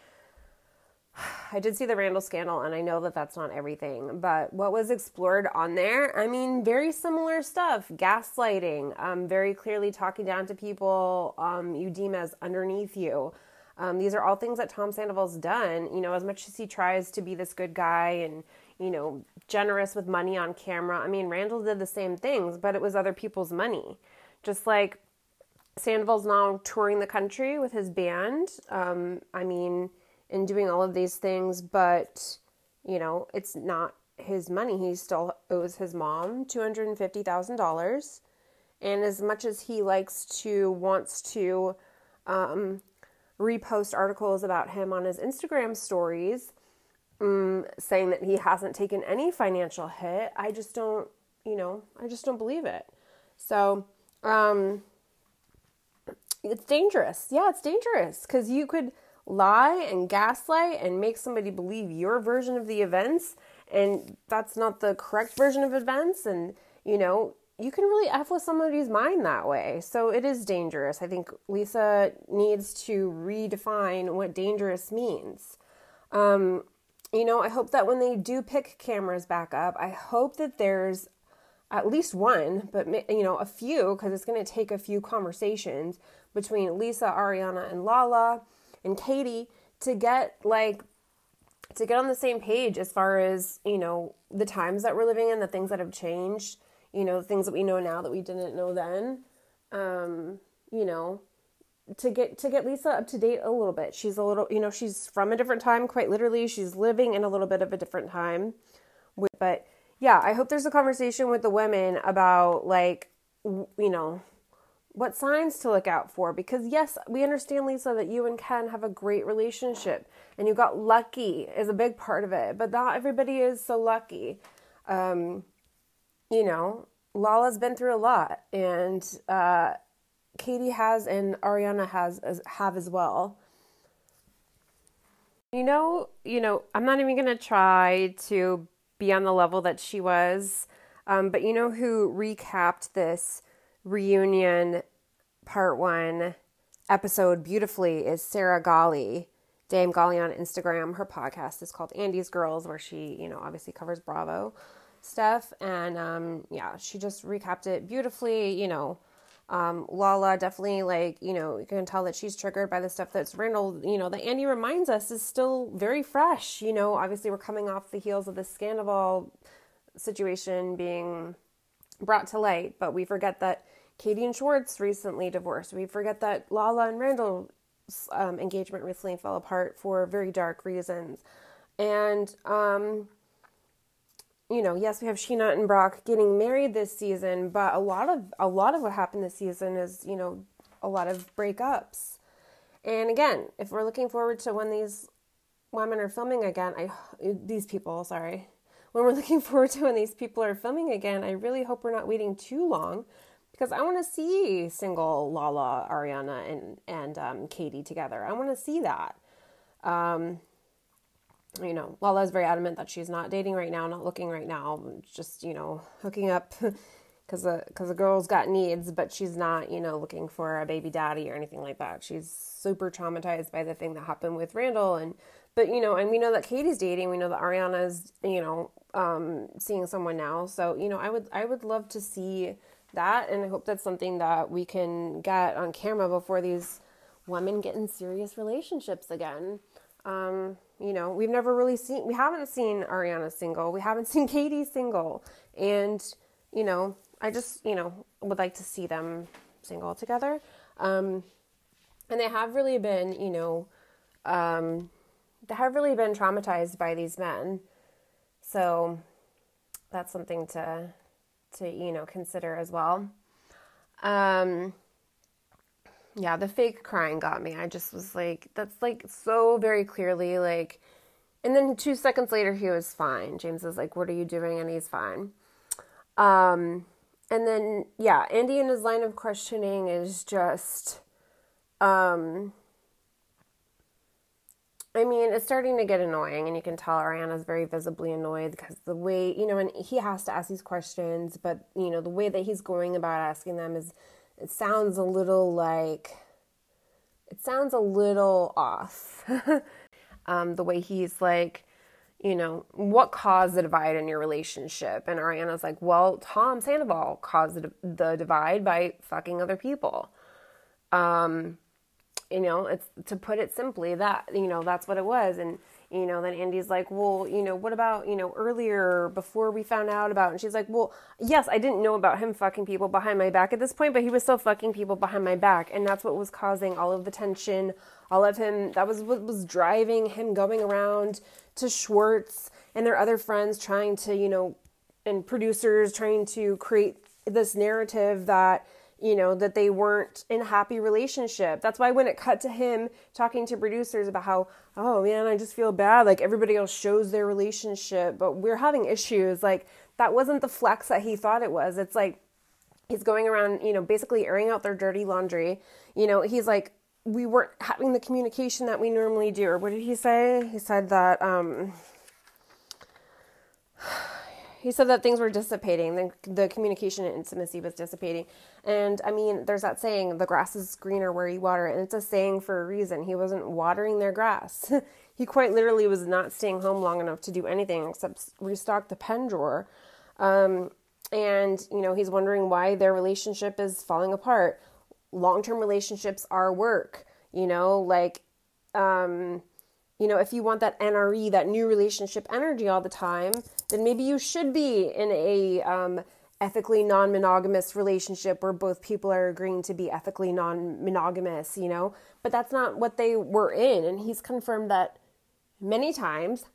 I did see the Randall scandal, and I know that that's not everything, but what was explored on there, I mean, very similar stuff gaslighting, um, very clearly talking down to people um, you deem as underneath you. Um, these are all things that Tom Sandoval's done. You know, as much as he tries to be this good guy and, you know, generous with money on camera, I mean, Randall did the same things, but it was other people's money. Just like Sandoval's now touring the country with his band. Um, I mean, and doing all of these things, but, you know, it's not his money. He still owes his mom $250,000. And as much as he likes to, wants to, um, repost articles about him on his Instagram stories, um, saying that he hasn't taken any financial hit. I just don't, you know, I just don't believe it. So, um, it's dangerous. Yeah, it's dangerous because you could lie and gaslight and make somebody believe your version of the events, and that's not the correct version of events. And, you know, you can really F with somebody's mind that way. So it is dangerous. I think Lisa needs to redefine what dangerous means. Um, you know, I hope that when they do pick cameras back up, I hope that there's at least one, but you know, a few, because it's going to take a few conversations between Lisa, Ariana, and Lala and Katie to get like to get on the same page as far as you know the times that we're living in, the things that have changed you know, things that we know now that we didn't know then. Um, you know, to get to get Lisa up to date a little bit. She's a little, you know, she's from a different time, quite literally. She's living in a little bit of a different time. But yeah, I hope there's a conversation with the women about like, you know, what signs to look out for because yes we understand lisa that you and ken have a great relationship and you got lucky is a big part of it but not everybody is so lucky um, you know, Lala's been through a lot, and uh, Katie has, and Ariana has as, have as well. You know, you know, I'm not even gonna try to be on the level that she was, um, but you know who recapped this reunion part one episode beautifully is Sarah Golly, Dame Golly on Instagram. Her podcast is called Andy's Girls, where she, you know, obviously covers Bravo stuff. And um, yeah, she just recapped it beautifully. You know, um, Lala definitely like you know you can tell that she's triggered by the stuff that's Randall. You know that Andy reminds us is still very fresh. You know, obviously we're coming off the heels of the Scandoval situation being brought to light, but we forget that Katie and Schwartz recently divorced. We forget that Lala and Randall's um, engagement recently fell apart for very dark reasons, and um, you know, yes, we have Scheana and Brock getting married this season, but a lot of a lot of what happened this season is, you know, a lot of breakups. And again, if we're looking forward to when these women are filming again, I these people, sorry. When we're looking forward to when these people are filming again, I really hope we're not waiting too long because I want to see single Lala, Ariana, and and um, Katie together. I want to see that. Um, you know, Lala is very adamant that she's not dating right now, not looking right now, just, you know, hooking up because a, cause a girl's got needs, but she's not, you know, looking for a baby daddy or anything like that. She's super traumatized by the thing that happened with Randall. And, but, you know, and we know that Katie's dating. We know that Ariana's, you know, um, seeing someone now. So, you know, I would, I would love to see that. And I hope that's something that we can get on camera before these women get in serious relationships again. Um, you know, we've never really seen, we haven't seen Ariana single. We haven't seen Katie single. And, you know, I just, you know, would like to see them single together. Um, and they have really been, you know, um, they have really been traumatized by these men. So that's something to, to, you know, consider as well. Um, yeah, the fake crying got me. I just was like, that's like so very clearly like, and then two seconds later he was fine. James is like, what are you doing? And he's fine. Um, and then yeah, Andy and his line of questioning is just um I mean, it's starting to get annoying, and you can tell Ariana's very visibly annoyed because the way, you know, and he has to ask these questions, but, you know, the way that he's going about asking them is, it sounds a little like, it sounds a little off. um, the way he's like, you know, what caused the divide in your relationship? And Ariana's like, well, Tom Sandoval caused the, divide by fucking other people. Um, you know, it's to put it simply that, you know, that's what it was. And, you know, then Andy's like, well, you know, what about, you know, earlier before we found out about, and she's like, well, yes, I didn't know about him fucking people behind my back at this point, but he was still fucking people behind my back. And that's what was causing all of the tension, all of him, that was what was driving him going around to Schwartz and their other friends trying to, you know, and producers trying to create this narrative that, you know, that they weren't in a happy relationship. That's why when it cut to him talking to producers about how, oh man, I just feel bad, like everybody else shows their relationship, but we're having issues, like that wasn't the flex that he thought it was. It's like he's going around, you know, basically airing out their dirty laundry. You know, he's like, we weren't having the communication that we normally do. Or what did he say? He said that um, he said that things were dissipating. The, the communication and intimacy was dissipating. And I mean, there's that saying, the grass is greener where you water it. And it's a saying for a reason. He wasn't watering their grass. he quite literally was not staying home long enough to do anything except restock the pen drawer. Um, and, you know, he's wondering why their relationship is falling apart long term relationships are work, you know, like, um, you know, if you want that NRE, that new relationship energy all the time, then maybe you should be in a um, ethically non monogamous relationship where both people are agreeing to be ethically non monogamous, you know? But that's not what they were in. And he's confirmed that many times.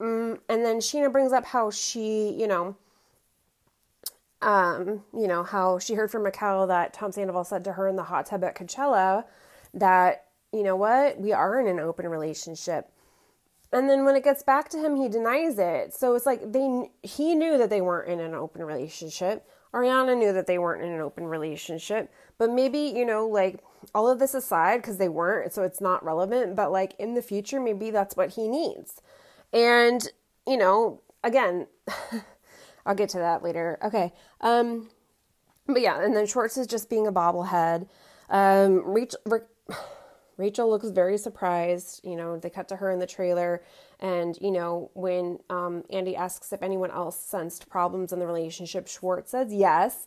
Um, and then Scheana brings up how she, you know, um, you know, how she heard from Raquel that Tom Sandoval said to her in the hot tub at Coachella that, you know what, we are in an open relationship. And then when it gets back to him, he denies it. So it's like they he knew that they weren't in an open relationship. Ariana knew that they weren't in an open relationship. But maybe, you know, like all of this aside, because they weren't, so it's not relevant, but like in the future, maybe that's what he needs. And, you know, again, I'll get to that later. Okay. Um, but yeah, and then Schwartz is just being a bobblehead. Um, Rachel, Rachel looks very surprised. You know, they cut to her in the trailer, and you know when um, Andy asks if anyone else sensed problems in the relationship, Schwartz says yes.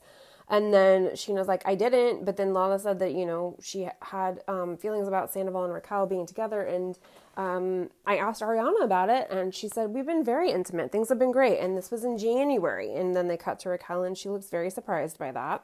And then Scheana's like, I didn't. But then Lala said that, you know, she had um, feelings about Sandoval and Raquel being together. And um, I asked Ariana about it, and she said, We've been very intimate. Things have been great. And this was in January. And then they cut to Raquel, and she looks very surprised by that.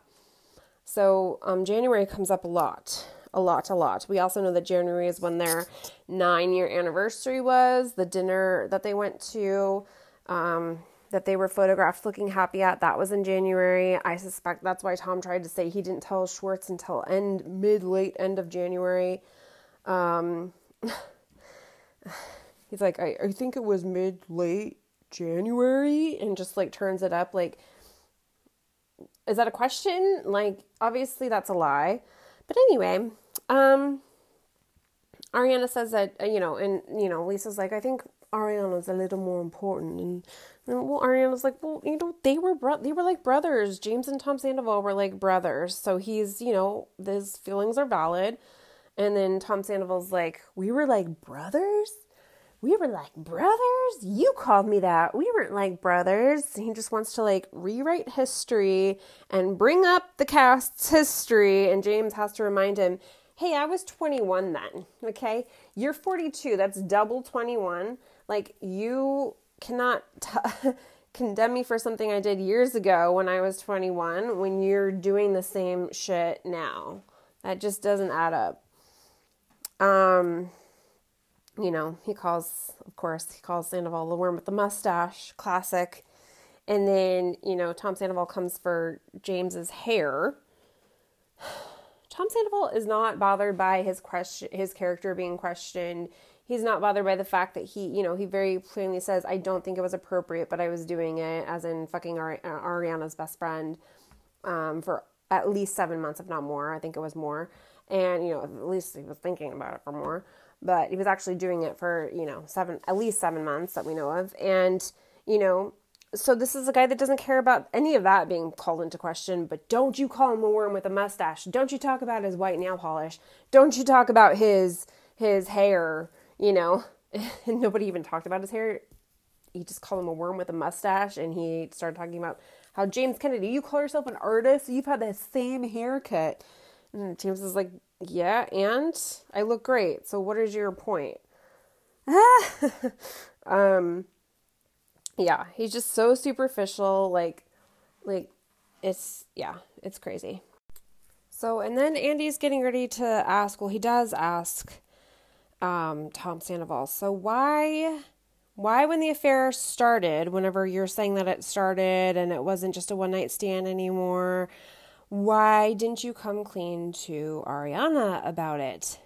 So um, January comes up a lot, a lot, a lot. We also know that January is when their nine year anniversary was, the dinner that they went to. Um, that they were photographed looking happy at that was in January. I suspect that's why Tom tried to say he didn't tell Schwartz until end mid late end of January. Um, he's like, I, I think it was mid late January, and just like turns it up. Like, is that a question? Like, obviously that's a lie. But anyway, um, Ariana says that, uh, you know, and, you know, Lisa's like, I think Ariana's a little more important. And, and well, Ariana's like, well, you know, they were bro- they were like brothers. James and Tom Sandoval were like brothers. So he's, you know, his feelings are valid. And then Tom Sandoval's like, we were like brothers? We were like brothers? You called me that. We weren't like brothers. He just wants to like rewrite history and bring up the cast's history. And James has to remind him, hey, I was 21 then, okay? You're 42. That's double 21. Like, you cannot t- condemn me for something I did years ago when I was 21 when you're doing the same shit now. That just doesn't add up. Um, you know, he calls, of course, he calls Sandoval the worm with the mustache, classic. And then, you know, Tom Sandoval comes for James's hair. Tom Sandoval is not bothered by his question, his character being questioned. He's not bothered by the fact that he, you know, he very plainly says, "I don't think it was appropriate, but I was doing it," as in fucking Ari- uh, Ariana's best friend um, for at least seven months, if not more. I think it was more, and you know, at least he was thinking about it for more. But he was actually doing it for you know seven, at least seven months that we know of, and you know, so this is a guy that doesn't care about any of that being called into question. But don't you call him a worm with a mustache? Don't you talk about his white nail polish? Don't you talk about his his hair? You know, nobody even talked about his hair. He just called him a worm with a mustache, and he started talking about how James Kennedy, you call yourself an artist? You've had the same haircut. And James is like, yeah, and I look great. So what is your point? um yeah, he's just so superficial. Like, like it's yeah, it's crazy. So and then Andy's getting ready to ask. Well, he does ask um, Tom Sandoval. So why, why when the affair started, whenever you're saying that it started and it wasn't just a one night stand anymore, why didn't you come clean to Ariana about it?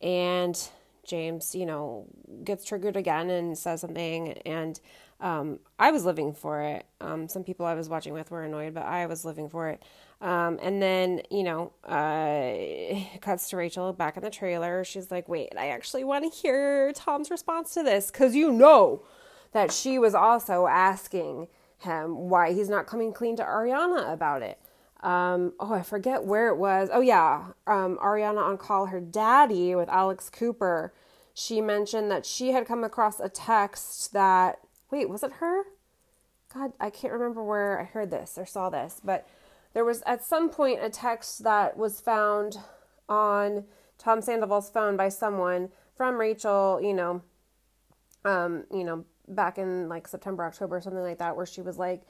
And James, you know, gets triggered again and says something and um, I was living for it. Um, some people I was watching with were annoyed, but I was living for it. Um, and then, you know, uh, cuts to Rachel back in the trailer. She's like, wait, I actually want to hear Tom's response to this because you know that she was also asking him why he's not coming clean to Ariana about it. Um, oh, I forget where it was. Oh, yeah. Um, Ariana on call her daddy with Alex Cooper. She mentioned that she had come across a text that wait, was it her? God, I can't remember where I heard this or saw this, but there was at some point a text that was found on Tom Sandoval's phone by someone from Rachel, you know, um, you know, back in like September, October, something like that, where she was like,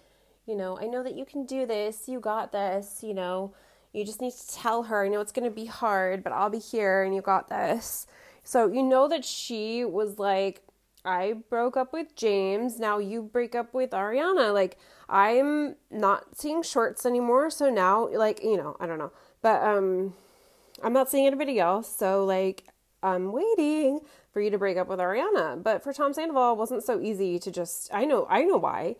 you know, I know that you can do this, you got this, you know, you just need to tell her. I know it's to be hard, but I'll be here and you got this. So you know that she was like I broke up with James. Now you break up with Ariana. Like I'm not seeing Schwartz anymore. So now, like you know, I don't know, but um, I'm not seeing anybody else. So like I'm waiting for you to break up with Ariana. But for Tom Sandoval, it wasn't so easy to just. I know. I know why.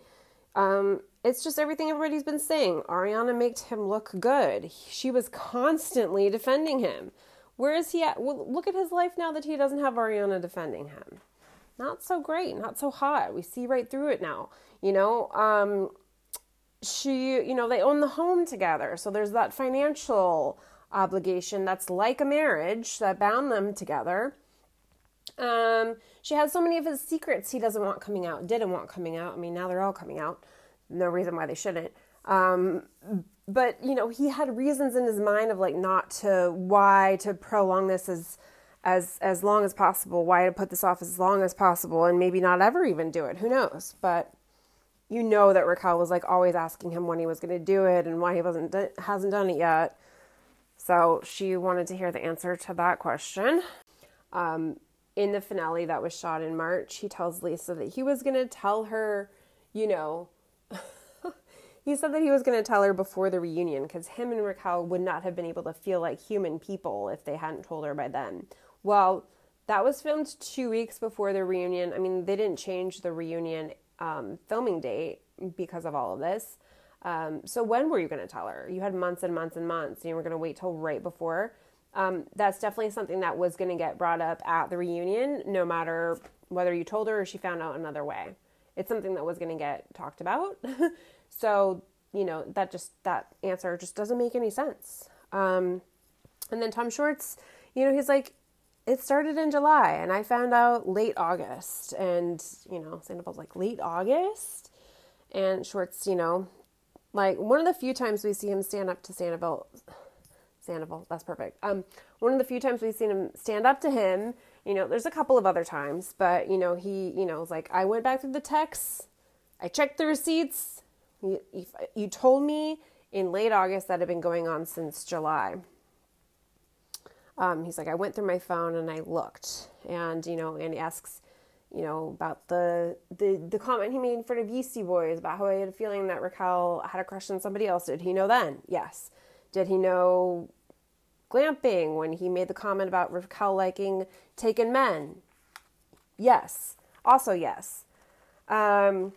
Um, it's just everything everybody's been saying. Ariana made him look good. She was constantly defending him. Where is he at? Well, look at his life now that he doesn't have Ariana defending him not so great, not so hot. We see right through it now. You know, um, she, you know, they own the home together. So there's that financial obligation that's like a marriage that bound them together. Um, she has so many of his secrets he doesn't want coming out, didn't want coming out. I mean, now they're all coming out. No reason why they shouldn't. Um, but you know, he had reasons in his mind of like not to why to prolong this as as as long as possible. Why to put this off as long as possible and maybe not ever even do it. Who knows? But you know that Raquel was like always asking him when he was going to do it and why he wasn't hasn't done it yet. So she wanted to hear the answer to that question. Um, in the finale that was shot in March, he tells Lisa that he was going to tell her, you know, he said that he was going to tell her before the reunion because him and Raquel would not have been able to feel like human people if they hadn't told her by then. Well, that was filmed two weeks before the reunion. I mean, they didn't change the reunion um, filming date because of all of this. Um, so when were you going to tell her? You had months and months and months, and you were going to wait till right before. Um, that's definitely something that was going to get brought up at the reunion, no matter whether you told her or she found out another way. It's something that was going to get talked about. so, you know, that just, that answer just doesn't make any sense. Um, and then Tom Schwartz, you know, he's like, it started in July and I found out late August. And, you know, Sandoval's like, late August? And Schwartz, you know, like one of the few times we see him stand up to Sandoval, Sandoval, that's perfect. Um, one of the few times we've seen him stand up to him, you know, there's a couple of other times, but, you know, he, you know, was like, I went back through the texts, I checked the receipts. You, you, you told me in late August that had been going on since July. Um, he's like, I went through my phone and I looked, and you know, and he asks, you know, about the the the comment he made in front of Yeasty Boys about how he had a feeling that Raquel had a crush on somebody else. Did he know then? Yes. Did he know glamping when he made the comment about Raquel liking taken men? Yes. Also yes. Um,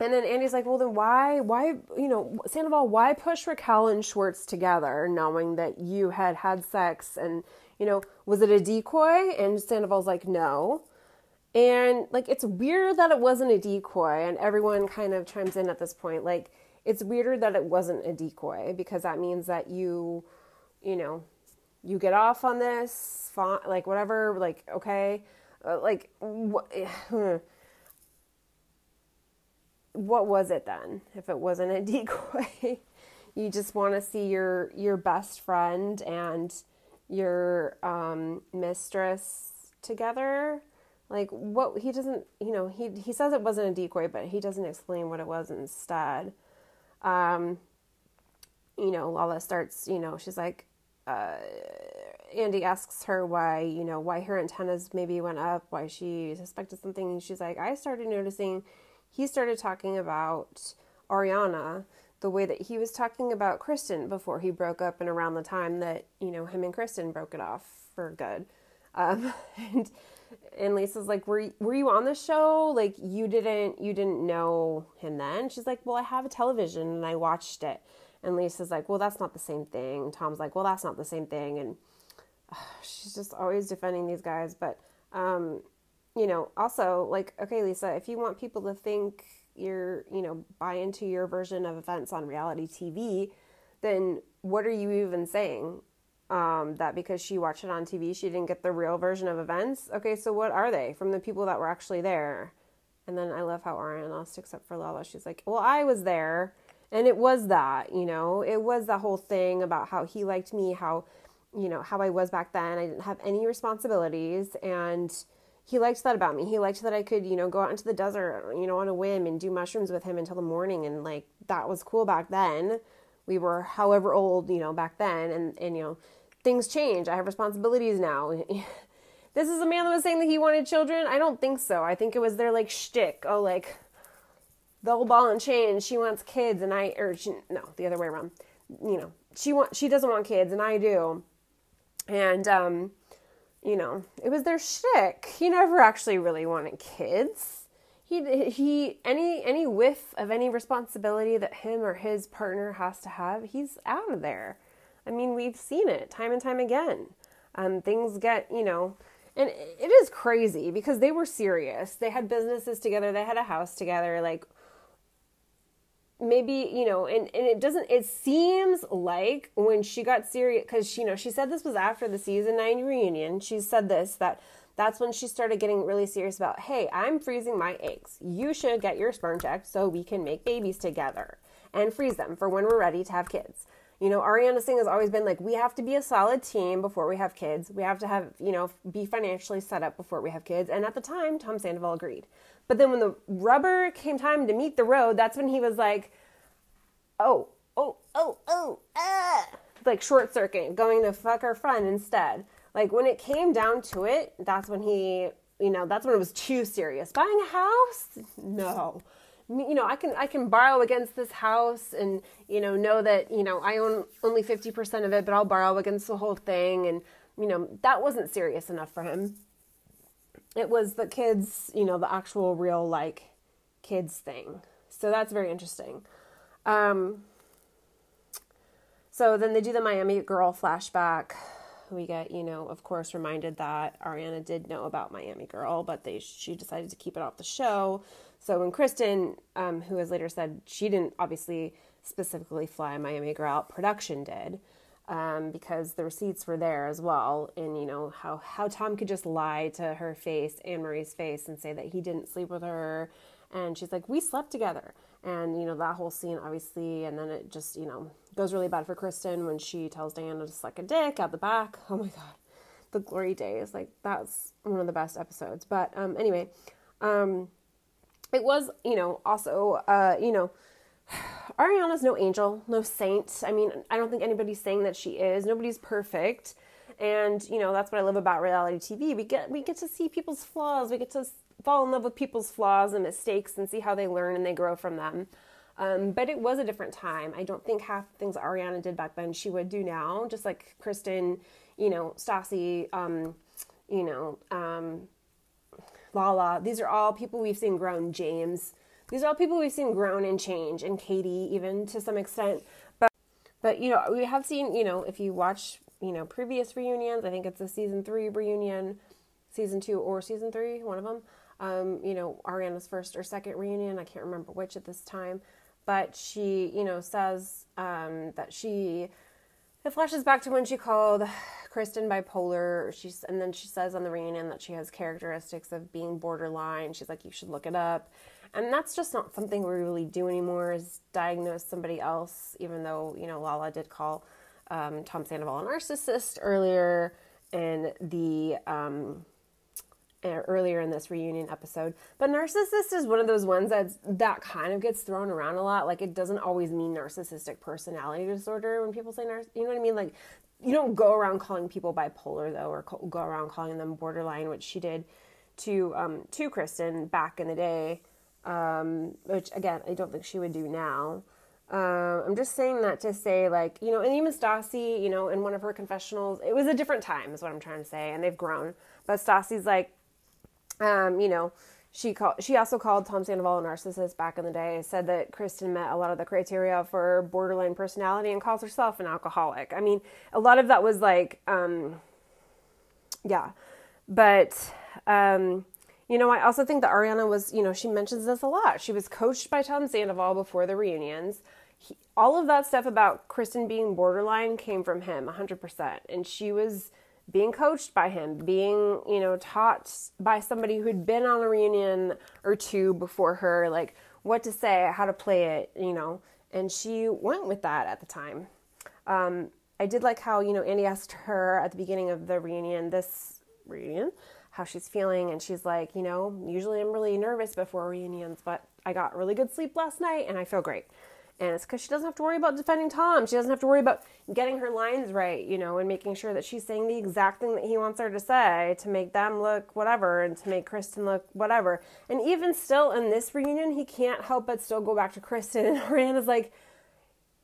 and then Andy's like, well, then why, why, you know, Sandoval, why push Raquel and Schwartz together knowing that you had had sex and, you know, was it a decoy? And Sandoval's like, no. And like, it's weird that it wasn't a decoy. And everyone kind of chimes in at this point. Like, it's weirder that it wasn't a decoy because that means that you, you know, you get off on this, like, whatever, like, okay. Uh, like, what, what was it then if it wasn't a decoy you just want to see your your best friend and your um, mistress together like what he doesn't you know he he says it wasn't a decoy but he doesn't explain what it was instead um you know lala starts you know she's like uh Andy asks her why, you know, why her antennas maybe went up, why she suspected something. She's like, I started noticing he started talking about Ariana the way that he was talking about Kristen before he broke up and around the time that, you know, him and Kristen broke it off for good. Um, and and Lisa's like, "Were you, were you on the show? Like you didn't you didn't know him then?" She's like, "Well, I have a television and I watched it." And Lisa's like, "Well, that's not the same thing." Tom's like, "Well, that's not the same thing." And uh, she's just always defending these guys, but um, you know, also like, okay, Lisa, if you want people to think you're, you know, buy into your version of events on reality TV, then what are you even saying? Um, that because she watched it on TV, she didn't get the real version of events. Okay, so what are they from the people that were actually there? And then I love how Ariana sticks up for Lala. She's like, well, I was there, and it was that, you know, it was the whole thing about how he liked me, how, you know, how I was back then. I didn't have any responsibilities, and he liked that about me. He liked that I could, you know, go out into the desert, you know, on a whim and do mushrooms with him until the morning. And like, that was cool back then. We were however old, you know, back then. And, and, you know, things change. I have responsibilities now. this is a man that was saying that he wanted children. I don't think so. I think it was their like shtick. Oh, like, the old ball and chain. She wants kids and I, or she, no, the other way around. You know, she want, she doesn't want kids and I do. And, um, you know, it was their shtick. He never actually really wanted kids. He he any any whiff of any responsibility that him or his partner has to have, he's out of there. I mean, we've seen it time and time again. Um, things get you know, and it is crazy because they were serious. They had businesses together. They had a house together. Like maybe you know and, and it doesn't it seems like when she got serious because you know she said this was after the season 9 reunion. She said this that that's when she started getting really serious about hey i'm freezing my eggs. You should get your sperm checked so we can make babies together and freeze them for when we're ready to have kids. You know ariana singh has always been like we have to be a solid team before we have kids. We have to have you know be financially set up before we have kids. And at the time tom sandoval agreed but then when the rubber came time to meet the road, that's when he was like, oh, oh, oh, oh, ah. Like short circuit, going to fuck her friend instead. Like when it came down to it, that's when he, you know, that's when it was too serious. Buying a house? No. You know, I can I can borrow against this house and you know know that you know I own only fifty percent of it, but I'll borrow against the whole thing, and you know that wasn't serious enough for him it was the kids, you know, the actual real like kids thing. So that's very interesting. Um, so then they do the Miami girl flashback we get, you know, of course, reminded that Ariana did know about Miami Girl, but they she decided to keep it off the show. So when Kristen, um, who has later said she didn't obviously specifically fly Miami Girl out, production did, um, because the receipts were there as well. And you know how how Tom could just lie to her face, Anne Marie's face, and say that he didn't sleep with her, and she's like, we slept together, and you know that whole scene obviously, and then it just you know goes really bad for Kristen when she tells Diana to suck a dick out the back. Oh my god, the glory days, like that's one of the best episodes. But um, anyway, um, it was you know also uh, you know Ariana's no angel, no saint. I mean, I don't think anybody's saying that she is. Nobody's perfect. And, you know, that's what I love about reality TV. We get we get to see people's flaws. We get to fall in love with people's flaws and mistakes and see how they learn and they grow from them. Um, but it was a different time. I don't think half the things Ariana did back then she would do now. Just like Kristen, you know, Stassi, um, you know, um, Lala. These are all people we've seen grown. James. These are all people we've seen grown and change, and Katie even to some extent. But but you know we have seen you know if you watch you know previous reunions, I think it's a season three reunion, season two or season three, one of them. Um, you know Ariana's first or second reunion, I can't remember which at this time, but she you know says um, that she it flashes back to when she called Kristen bipolar. She's and then she says on the reunion that she has characteristics of being borderline. She's like, you should look it up. And that's just not something we really do anymore is diagnose somebody else, even though, you know, Lala did call um, Tom Sandoval a narcissist earlier in the um, earlier in this reunion episode. But narcissist is one of those ones that that kind of gets thrown around a lot. Like it doesn't always mean narcissistic personality disorder when people say narciss. You know what I mean? Like you don't go around calling people bipolar though, or go around calling them borderline, which she did to um, to Kristen back in the day um, which again I don't think she would do now. Um, I'm just saying that to say like you know, and even Stassi, you know, in one of her confessionals, it was a different time, is what I'm trying to say, and they've grown. But Stassi's like, um, you know, she called. She also called Tom Sandoval a narcissist back in the day. Said that Kristen met a lot of the criteria for borderline personality and calls herself an alcoholic. I mean, a lot of that was like, um, yeah, but. Um, you know, I also think that Ariana was, you know, she mentions this a lot. She was coached by Tom Sandoval before the reunions. He, all of that stuff about Kristen being borderline came from him 100%. And she was being coached by him, being, you know, taught by somebody who'd been on a reunion or two before her, like what to say, how to play it, you know. And she went with that at the time. Um, I did like how, you know, Andy asked her at the beginning of the reunion, this reunion, how she's feeling and she's like, you know, usually I'm really nervous before reunions, but I got really good sleep last night and I feel great. And it's because she doesn't have to worry about defending Tom. She doesn't have to worry about getting her lines right, you know, and making sure that she's saying the exact thing that he wants her to say to make them look whatever and to make Kristen look whatever. And even still in this reunion, he can't help but still go back to Kristen. And Ariana's like,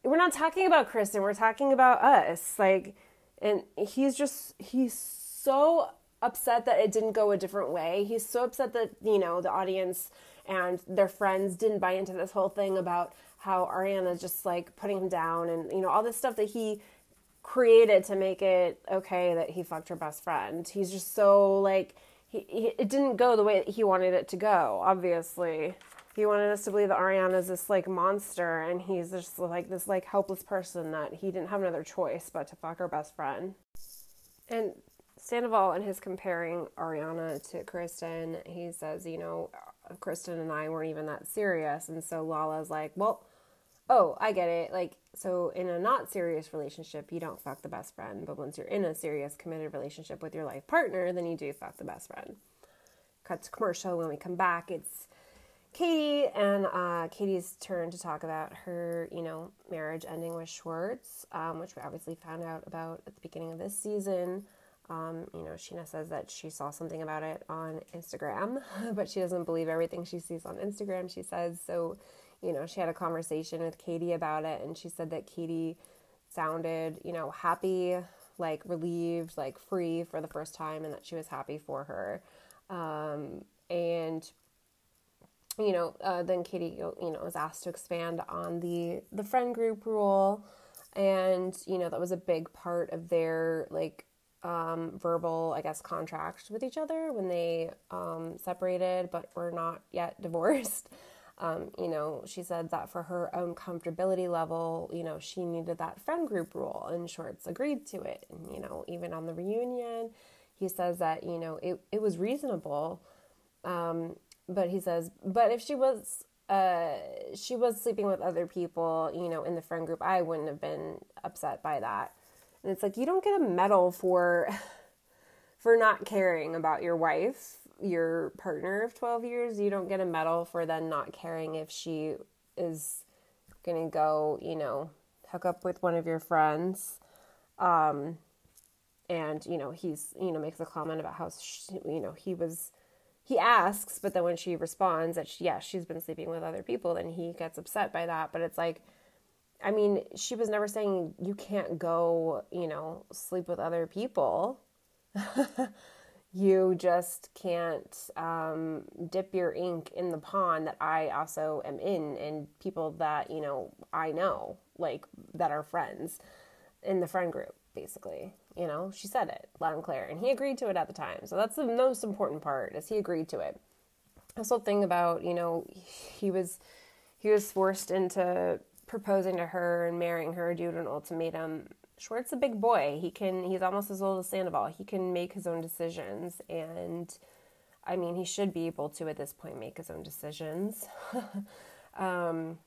we're not talking about Kristen, we're talking about us. Like, and he's just, he's so upset that it didn't go a different way. He's so upset that, you know, the audience and their friends didn't buy into this whole thing about how Ariana just like putting him down and, you know, all this stuff that he created to make it okay that he fucked her best friend. He's just so like, he, he, it didn't go the way that he wanted it to go, obviously. He wanted us to believe that Ariana is this like monster and he's just like this like helpless person that he didn't have another choice but to fuck her best friend. And Sandoval and his comparing Ariana to Kristen, he says, you know, Kristen and I weren't even that serious. And so Lala's like, well, oh, I get it. Like, so in a not serious relationship, you don't fuck the best friend. But once you're in a serious, committed relationship with your life partner, then you do fuck the best friend. Cut to commercial. When we come back, it's Katie and uh, Katie's turn to talk about her, you know, marriage ending with Schwartz, um, which we obviously found out about at the beginning of this season. Um, you know, Scheana says that she saw something about it on Instagram, but she doesn't believe everything she sees on Instagram. She says so. You know, she had a conversation with Katie about it, and she said that Katie sounded, you know, happy, like relieved, like free for the first time, and that she was happy for her. Um, and you know, uh, then Katie, you know, was asked to expand on the the friend group rule, and you know that was a big part of their like um, verbal, I guess, contract with each other when they um, separated, but were not yet divorced. Um, you know, she said that for her own comfortability level, you know, she needed that friend group rule, and Schwartz agreed to it. And, you know, even on the reunion, he says that, you know, it, it was reasonable. Um, but he says, but if she was, uh, she was sleeping with other people, you know, in the friend group, I wouldn't have been upset by that. And it's like, you don't get a medal for, for not caring about your wife your partner of 12 years, you don't get a medal for then not caring if she is going to go, you know, hook up with one of your friends. Um, and, you know, he's, you know, makes a comment about how, she, you know, he was, he asks, but then when she responds that, she, yeah, she's been sleeping with other people, then he gets upset by that. But it's like, I mean, she was never saying you can't go, you know, sleep with other people. you just can't um, dip your ink in the pond that I also am in, and people that you know I know, like that are friends in the friend group, basically. You know, she said it loud and clear, and he agreed to it at the time. So that's the most important part is he agreed to it. This whole thing about you know he was he was forced into proposing to her and marrying her due to an ultimatum Schwartz a big boy. He can he's almost as old as Sandoval. He can make his own decisions and I mean he should be able to at this point make his own decisions. um,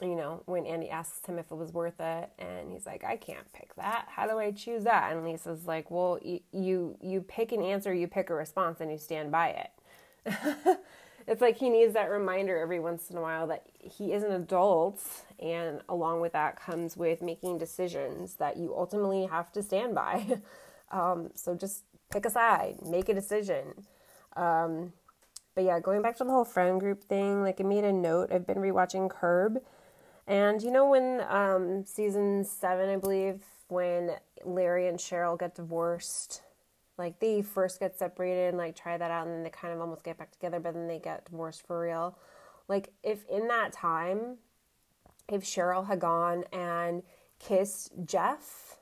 you know, when Andy asks him if it was worth it and he's like, I can't pick that. How do I choose that? And Lisa's like, well, you you, you pick an answer, you pick a response and you stand by it. it's like he needs that reminder every once in a while that he is an adult and along with that comes with making decisions that you ultimately have to stand by. Um, so just pick a side make a decision. Um, but yeah going back to the whole friend group thing like i made a note i've been rewatching curb. And you know when um, season seven i believe when larry and cheryl get divorced like they first get separated and like try that out and then they kind of almost get back together but then they get divorced for real. Like if in that time if cheryl had gone and kissed jeff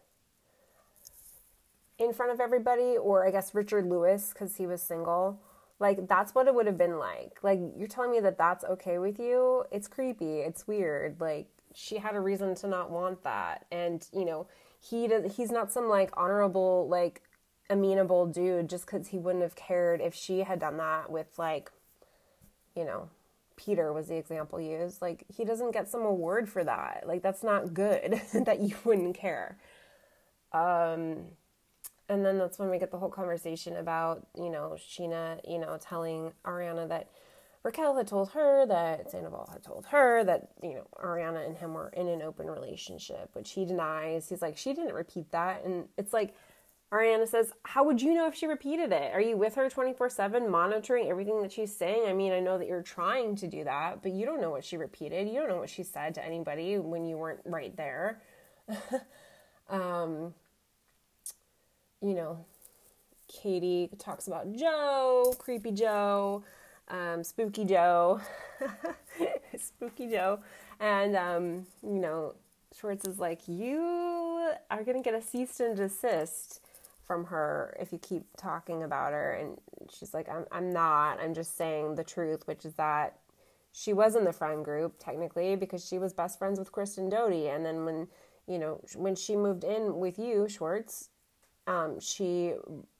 in front of everybody or i guess richard lewis because he was single like that's what it would have been like. Like you're telling me that that's okay with you? It's creepy. It's weird. Like she had a reason to not want that. And you know he does, he's not some like honorable like amenable dude just because he wouldn't have cared if she had done that with like you know peter was the example used. Like he doesn't get some award for that. Like that's not good that you wouldn't care. Um and then that's when we get the whole conversation about you know Scheana, you know telling ariana that raquel had told her that sandoval had told her that you know ariana and him were in an open relationship which he denies. He's like she didn't repeat that. And it's like Ariana says, How would you know if she repeated it? Are you with her 24 7 monitoring everything that she's saying? I mean, I know that you're trying to do that, but you don't know what she repeated. You don't know what she said to anybody when you weren't right there. um, you know, Katie talks about Joe, creepy Joe, um, spooky Joe, spooky Joe. And, um, you know, Schwartz is like, You are going to get a cease and desist from her if you keep talking about her and she's like I'm I'm not. I'm just saying the truth which is that she was in the friend group technically because she was best friends with Kristen Doute. And then when you know when she moved in with you Schwartz um, she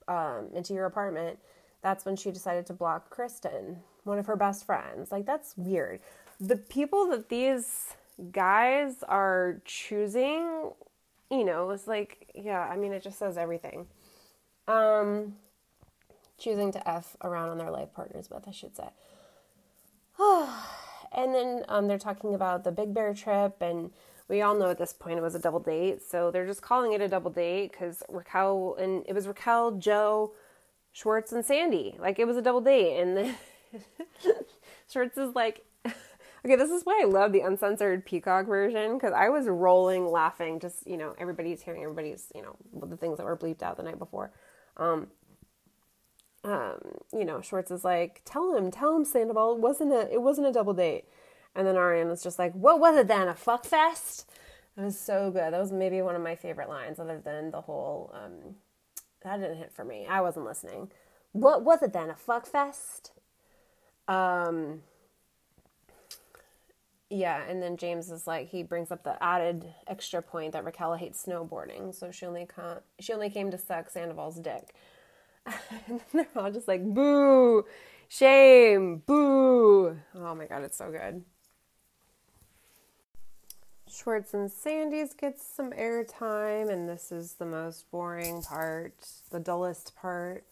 um, into your apartment that's when she decided to block Kristen one of her best friends. Like that's weird. The people that these guys are choosing you know it's like yeah I mean it just says everything um, choosing to F around on their life partners with, I should say. and then um, they're talking about the Big Bear trip, and we all know at this point it was a double date, so they're just calling it a double date because Raquel and it was Raquel, Joe, Schwartz, and Sandy. Like it was a double date, and then Schwartz is like, okay, this is why I love the uncensored Peacock version because I was rolling laughing. Just you know, everybody's hearing everybody's you know the things that were bleeped out the night before. Um, um, you know, Schwartz is like, tell him, tell him, Sandoval, it wasn't a, it wasn't a double date. And then Ariana's just like, what was it then? A fuck fest? It was so good. That was maybe one of my favorite lines, other than the whole, um, that didn't hit for me. I wasn't listening. What was it then? A fuck fest? Um, yeah, and then James is like he brings up the added extra point that Raquel hates snowboarding, so she only can she only came to suck Sandoval's dick. and they're all just like boo, shame, boo. Oh my god, it's so good. Schwartz and Sandy's gets some airtime, and this is the most boring part, the dullest part,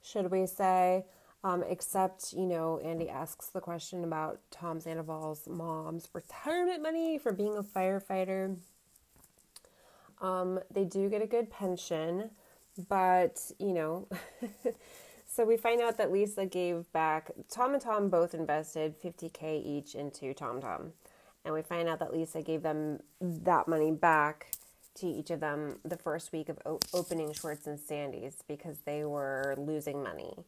should we say? Um, except, you know, Andy asks the question about Tom Sandoval's mom's retirement money for being a firefighter. Um, they do get a good pension, but, you know, so we find out that Lisa gave back, Tom and Tom both invested 50K each into Tom Tom. And we find out that Lisa gave them that money back to each of them the first week of opening Schwartz and Sandy's because they were losing money.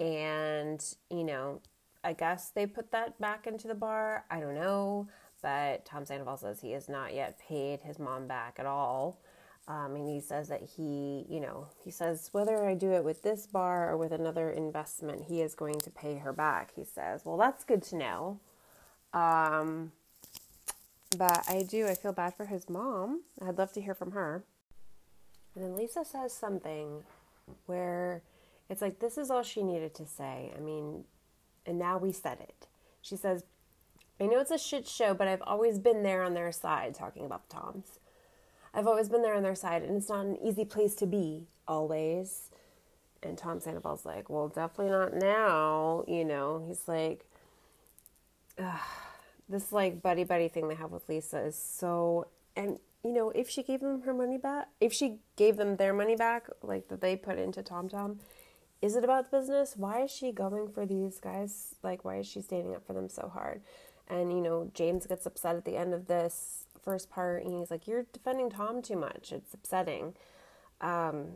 And, you know, I guess they put that back into the bar. I don't know. But Tom Sandoval says he has not yet paid his mom back at all. Um, and he says that he, you know, he says, whether I do it with this bar or with another investment, he is going to pay her back. He says, well, that's good to know. Um, but I do, I feel bad for his mom. I'd love to hear from her. And then Lisa says something where it's like, this is all she needed to say. I mean, and now we said it. She says, I know it's a shit show, but I've always been there on their side, talking about the Toms. I've always been there on their side, and it's not an easy place to be, always. And Tom Sandoval's like, well, definitely not now, you know. He's like, Ugh, this like buddy buddy thing they have with Lisa is so, and you know, if she gave them her money back, if she gave them their money back, like that they put into Tom Tom, is it about the business? Why is she going for these guys? Like, why is she standing up for them so hard? And, you know, James gets upset at the end of this first part and he's like, You're defending Tom too much. It's upsetting. Um,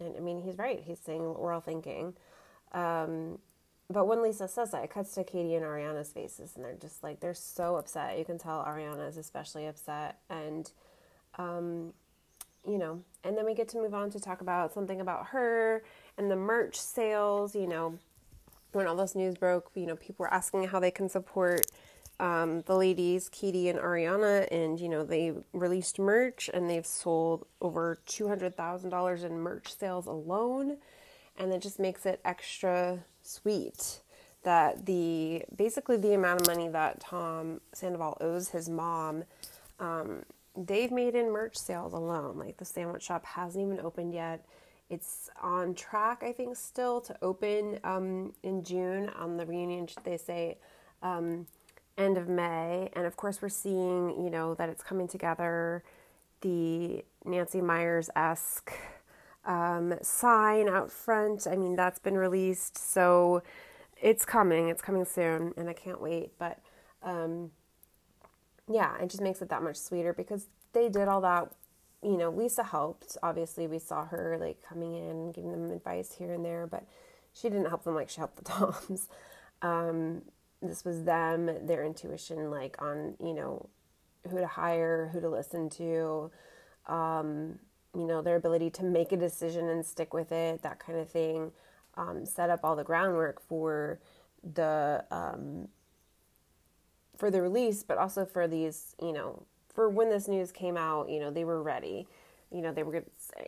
and I mean, he's right. He's saying what we're all thinking. Um, but when Lisa says that, it cuts to Katie and Ariana's faces, and they're just like, they're so upset. You can tell Ariana is especially upset. And, um, you know, and then we get to move on to talk about something about her and the merch sales. You know, when all this news broke, you know, people were asking how they can support um, the ladies, Katie and Ariana, and you know, they released merch and they've sold over $200,000 in merch sales alone. And it just makes it extra sweet that the basically the amount of money that Tom Sandoval owes his mom, um, they've made in merch sales alone. Like the sandwich shop hasn't even opened yet. It's on track, I think, still to open um, in June on the reunion. They say um, end of May, and of course we're seeing, you know, that it's coming together. The Nancy Meyers esque um, sign out front. I mean, that's been released, so it's coming. It's coming soon, and I can't wait. But um, yeah, it just makes it that much sweeter because they did all that. You know, Lisa helped. Obviously, we saw her like coming in, giving them advice here and there, but she didn't help them like she helped the Toms. Um, this was them, their intuition, like on you know who to hire, who to listen to. Um, you know, their ability to make a decision and stick with it, that kind of thing, um, set up all the groundwork for the um, for the release, but also for these, you know, for when this news came out, you know, they were ready. You know, they were. Gonna,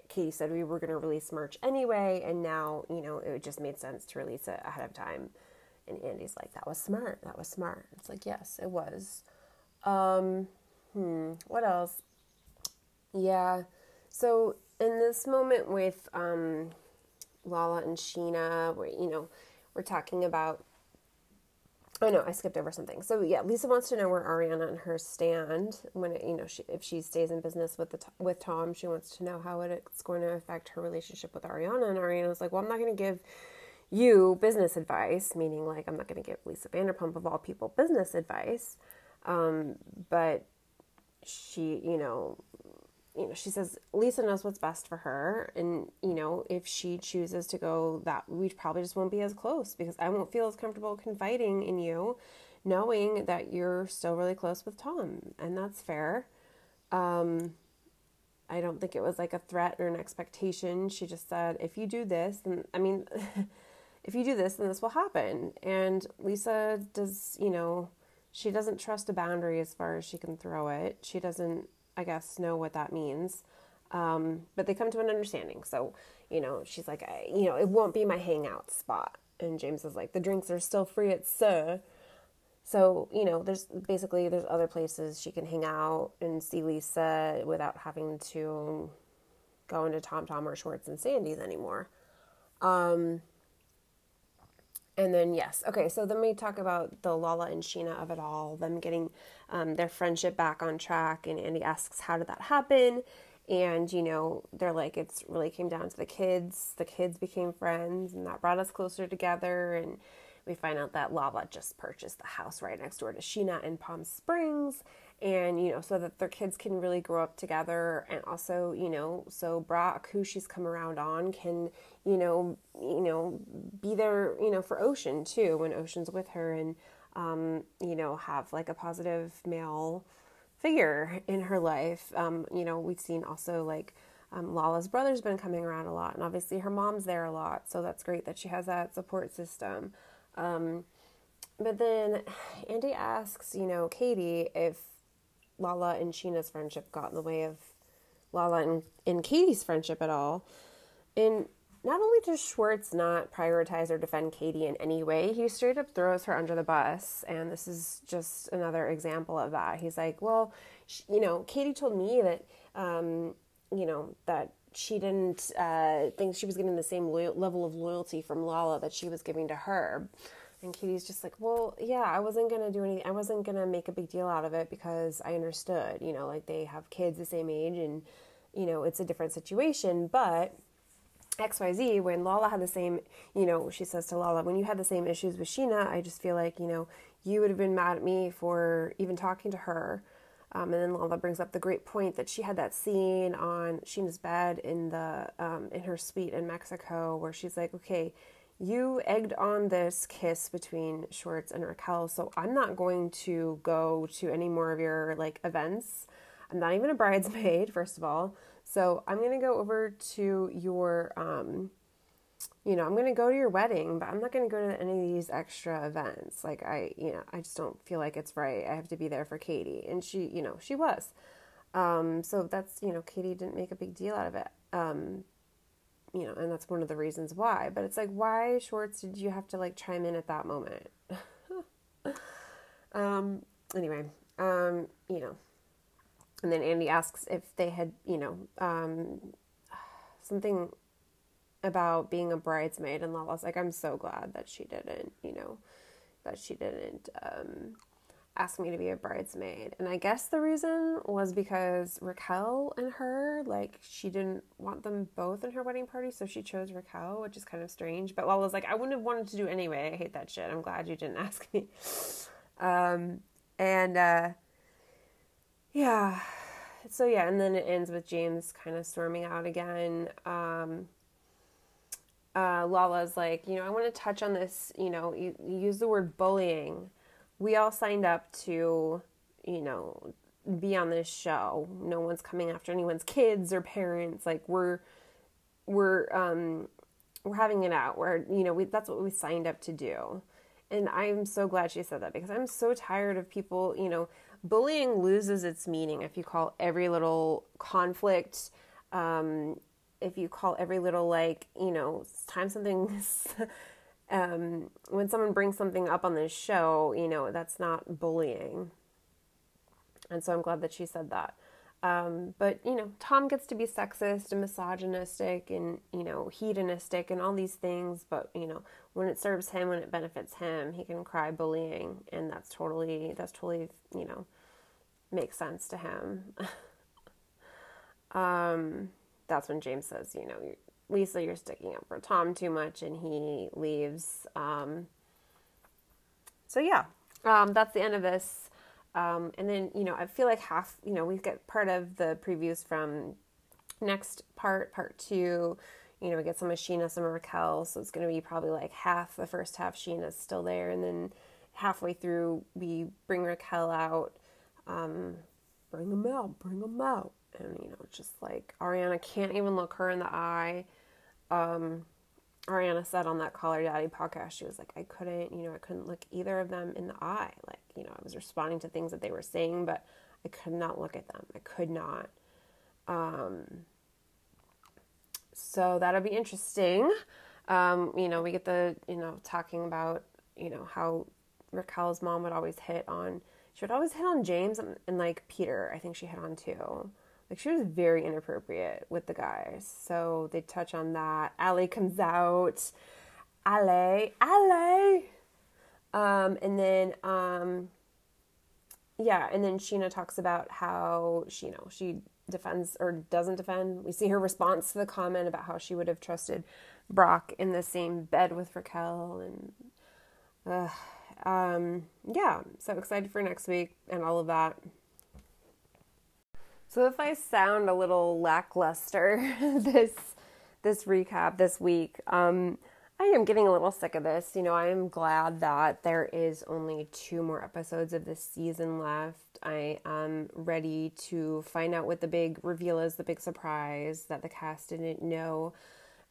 Katie said we were going to release merch anyway, and now, you know, it just made sense to release it ahead of time. And Andy's like, "That was smart. That was smart." It's like, yes, it was. Um, hmm. What else? Yeah. So in this moment with um, Lala and Scheana, where you know we're talking about. Oh no, I skipped over something. So yeah, Lisa wants to know where Ariana and her stand when it, you know she, if she stays in business with the with Tom. She wants to know how it's going to affect her relationship with Ariana. And Ariana's like, well, I'm not going to give you business advice, meaning like I'm not going to give Lisa Vanderpump of all people business advice. Um, but she, you know, you know, she says Lisa knows what's best for her, and you know, if she chooses to go that, we probably just won't be as close because I won't feel as comfortable confiding in you, knowing that you're still really close with Tom, and that's fair. Um, I don't think it was like a threat or an expectation. She just said, if you do this, then, I mean, if you do this, then this will happen. And Lisa does, you know, she doesn't trust a boundary as far as she can throw it. She doesn't, I guess, know what that means. Um, but they come to an understanding. So, you know, she's like, I, you know, it won't be my hangout spot. And James is like, the drinks are still free at SUR. So, you know, there's basically there's other places she can hang out and see Lisa without having to go into Tom Tom or Schwartz and Sandy's anymore. Um, and then yes, okay. So then we talk about the Lala and Scheana of it all, them getting um, their friendship back on track, and Andy asks, "How did that happen?" And you know, they're like, "It's really came down to the kids. The kids became friends, and that brought us closer together." And we find out that Lala just purchased the house right next door to Scheana in Palm Springs, and you know, so that their kids can really grow up together, and also, you know, so Brock, who she's come around on, can you know, you know, be there, you know, for Ocean too when Ocean's with her, and um, you know, have like a positive male figure in her life. Um, you know, we've seen also like. Um, Lala's brother's been coming around a lot, and obviously her mom's there a lot, so that's great that she has that support system. Um, but then Andy asks, you know, Katie if Lala and Scheana's friendship got in the way of Lala and, and Katie's friendship at all. And not only does Schwartz not prioritize or defend Katie in any way, he straight up throws her under the bus. And this is just another example of that. He's like, well, you know, Katie told me that, um, you know, that she didn't uh, think she was getting the same loyal- level of loyalty from Lala that she was giving to her. And Katie's just like, well, yeah, I wasn't gonna do anything. I wasn't gonna make a big deal out of it because I understood, you know, like they have kids the same age, and you know, it's a different situation. But XYZ, when Lala had the same, you know, she says to Lala, when you had the same issues with Scheana, I just feel like, you know, you would have been mad at me for even talking to her. Um, and then Lala brings up the great point that she had that scene on Scheana's bed in the um, in her suite in Mexico, where she's like, "Okay, you egged on this kiss between Schwartz and Raquel, so I'm not going to go to any more of your like events. I'm not even a bridesmaid, first of all. So I'm gonna go over to your, um, you know, I'm gonna go to your wedding, but I'm not gonna go to any of these extra events. Like I, you know, I just don't feel like it's right. I have to be there for Katie, and she, you know, she was. Um, so that's you know, Katie didn't make a big deal out of it. Um, you know, and that's one of the reasons why. But it's like, why, Schwartz, did you have to like chime in at that moment? um, anyway, um, you know, and then Andy asks if they had, you know, um, something about being a bridesmaid, and Lala's like, I'm so glad that she didn't, you know, that she didn't um, ask me to be a bridesmaid. And I guess the reason was because Raquel and her, like, she didn't want them both in her wedding party, so she chose Raquel, which is kind of strange. But Lala's like, I wouldn't have wanted to do anyway. I hate that shit. I'm glad you didn't ask me. Um, and, uh, yeah. So yeah, and then it ends with James kind of storming out again. Um, uh, Lala's like, you know, I want to touch on this. You know, you, you use the word bullying. We all signed up to, you know, be on this show. No one's coming after anyone's kids or parents. Like we're we're um we're having it out. We're you know we that's what we signed up to do. And I'm so glad she said that because I'm so tired of people, you know, bullying loses its meaning if you call every little conflict, um, if you call every little, like, you know, time something, um, when someone brings something up on this show, you know, that's not bullying. And so I'm glad that she said that. Um, but you know, Tom gets to be sexist and misogynistic and you know hedonistic and all these things. But you know, when it serves him, when it benefits him, he can cry bullying, and that's totally that's totally you know makes sense to him. um, that's when James says, you know, Lisa, you're sticking up for Tom too much, and he leaves. Um, so yeah, um, that's the end of this. Um, and then, you know, I feel like half, you know, we get part of the previews from next part, part two. You know, we get some of Scheana, some of Raquel. So it's going to be probably like half the first half Scheana's still there. And then halfway through, we bring Raquel out. Um, bring them out, bring them out. And, you know, just like Ariana can't even look her in the eye. Um, Ariana said on that Call Her Daddy podcast, she was like, I couldn't, you know, I couldn't look either of them in the eye. Like, you know, I was responding to things that they were saying, but I could not look at them. I could not. Um, so that'll be interesting. Um, you know, we get the, you know, talking about, you know, how Raquel's mom would always hit on, she would always hit on James and, and like Peter, I think she hit on too. Like she was very inappropriate with the guys. So they touch on that. Ale comes out. Ale, Ale. Um, and then, um, yeah, and then Scheana talks about how she, you know, she defends or doesn't defend. We see her response to the comment about how she would have trusted Brock in the same bed with Raquel, and uh, um, yeah, so excited for next week and all of that. So if I sound a little lackluster this this recap this week, um, I am getting a little sick of this. You know, I am glad that there is only two more episodes of this season left. I am ready to find out what the big reveal is, the big surprise that the cast didn't know.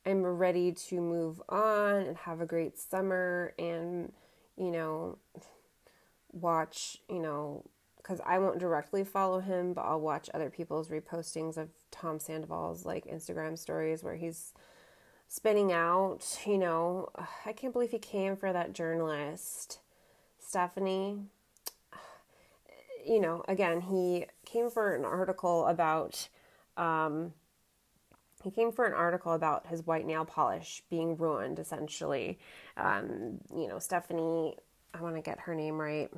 I'm ready to move on and have a great summer and, you know, watch, you know, because I won't directly follow him, but I'll watch other people's repostings of Tom Sandoval's like Instagram stories where he's spinning out, you know, I can't believe he came for that journalist, Stephanie. You know, again, he came for an article about, um, he came for an article about his white nail polish being ruined, essentially. Um, you know, Stephanie, I want to get her name right.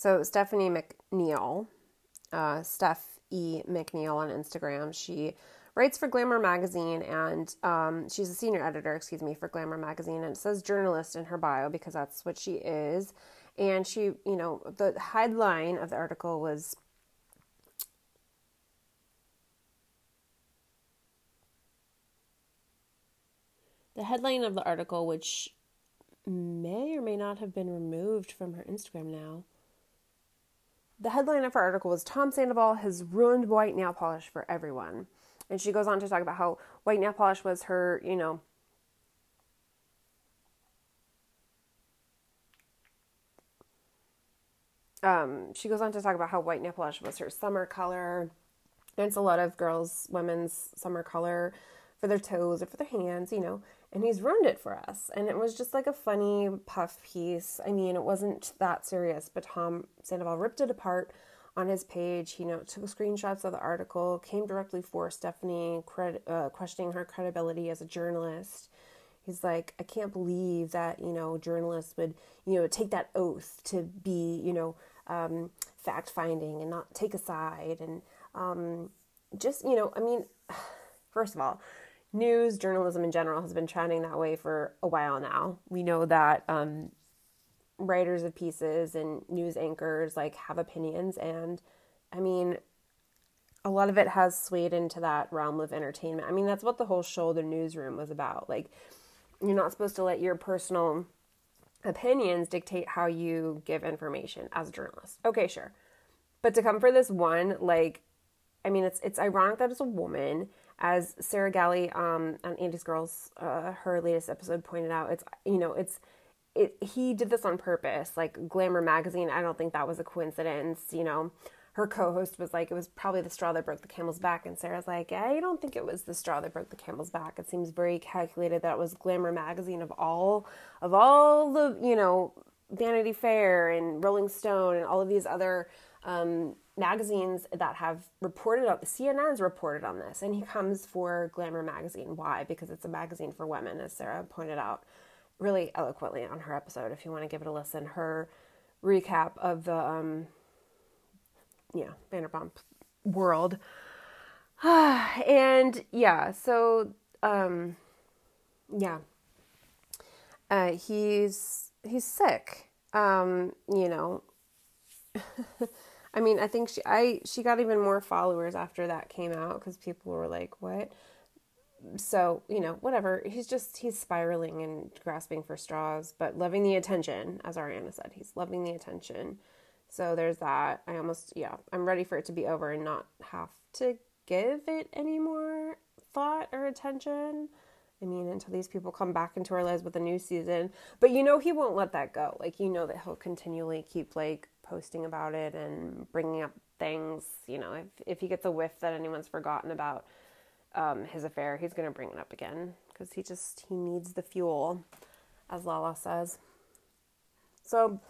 So Stephanie McNeal, uh, Steph E. McNeal on Instagram, she writes for Glamour magazine and um, she's a senior editor, excuse me, for Glamour magazine, and it says journalist in her bio because that's what she is. And she, you know, the headline of the article was. The headline of the article, which may or may not have been removed from her Instagram now, the headline of her article was Tom Sandoval has ruined white nail polish for everyone. And she goes on to talk about how white nail polish was her, you know, um, she goes on to talk about how white nail polish was her summer color. And it's a lot of girls, women's summer color for their toes or for their hands, you know and he's ruined it for us. And it was just like a funny puff piece. I mean, it wasn't that serious, but Tom Sandoval ripped it apart on his page. He you know took screenshots of the article, came directly for Stephanie, cred- uh, questioning her credibility as a journalist. He's like, I can't believe that you know journalists would you know take that oath to be you know um, fact finding and not take a side and um, just you know I mean, first of all news journalism in general has been trending that way for a while now. We know that um, writers of pieces and news anchors like have opinions, and I mean, a lot of it has swayed into that realm of entertainment. I mean, that's what the whole show, The Newsroom, was about. Like, you're not supposed to let your personal opinions dictate how you give information as a journalist. Okay, sure. But to come for this one, like, I mean, it's it's ironic that it's a woman as Sarah Galley um, on Andy's Girls, uh, her latest episode pointed out, it's you know it's it he did this on purpose. Like Glamour magazine, I don't think that was a coincidence. You know, her co-host was like, it was probably the straw that broke the camel's back, and Sarah's like, I don't think it was the straw that broke the camel's back. It seems very calculated that it was Glamour magazine of all of all the you know Vanity Fair and Rolling Stone and all of these other um, magazines that have reported on the CNN's reported on this, and he comes for Glamour magazine. Why? Because it's a magazine for women, as Sarah pointed out really eloquently on her episode. If you want to give it a listen, her recap of the um, yeah Vanderpump world, and yeah, so um, yeah, uh, he's he's sick. Um, you know. I mean, I think she I she got even more followers after that came out because people were like, "What?" so you know whatever. He's just he's spiraling and grasping for straws but loving the attention as ariana said. He's loving the attention. So there's that. I almost yeah i'm ready for it to be over and not have to give it any more thought or attention. I mean until these people come back into our lives with a new season. But you know he won't let that go. Like you know that he'll continually keep like posting about it and bringing up things you know if, if he gets a whiff that anyone's forgotten about um, his affair, he's going to bring it up again because he just he needs the fuel, as Lala says. So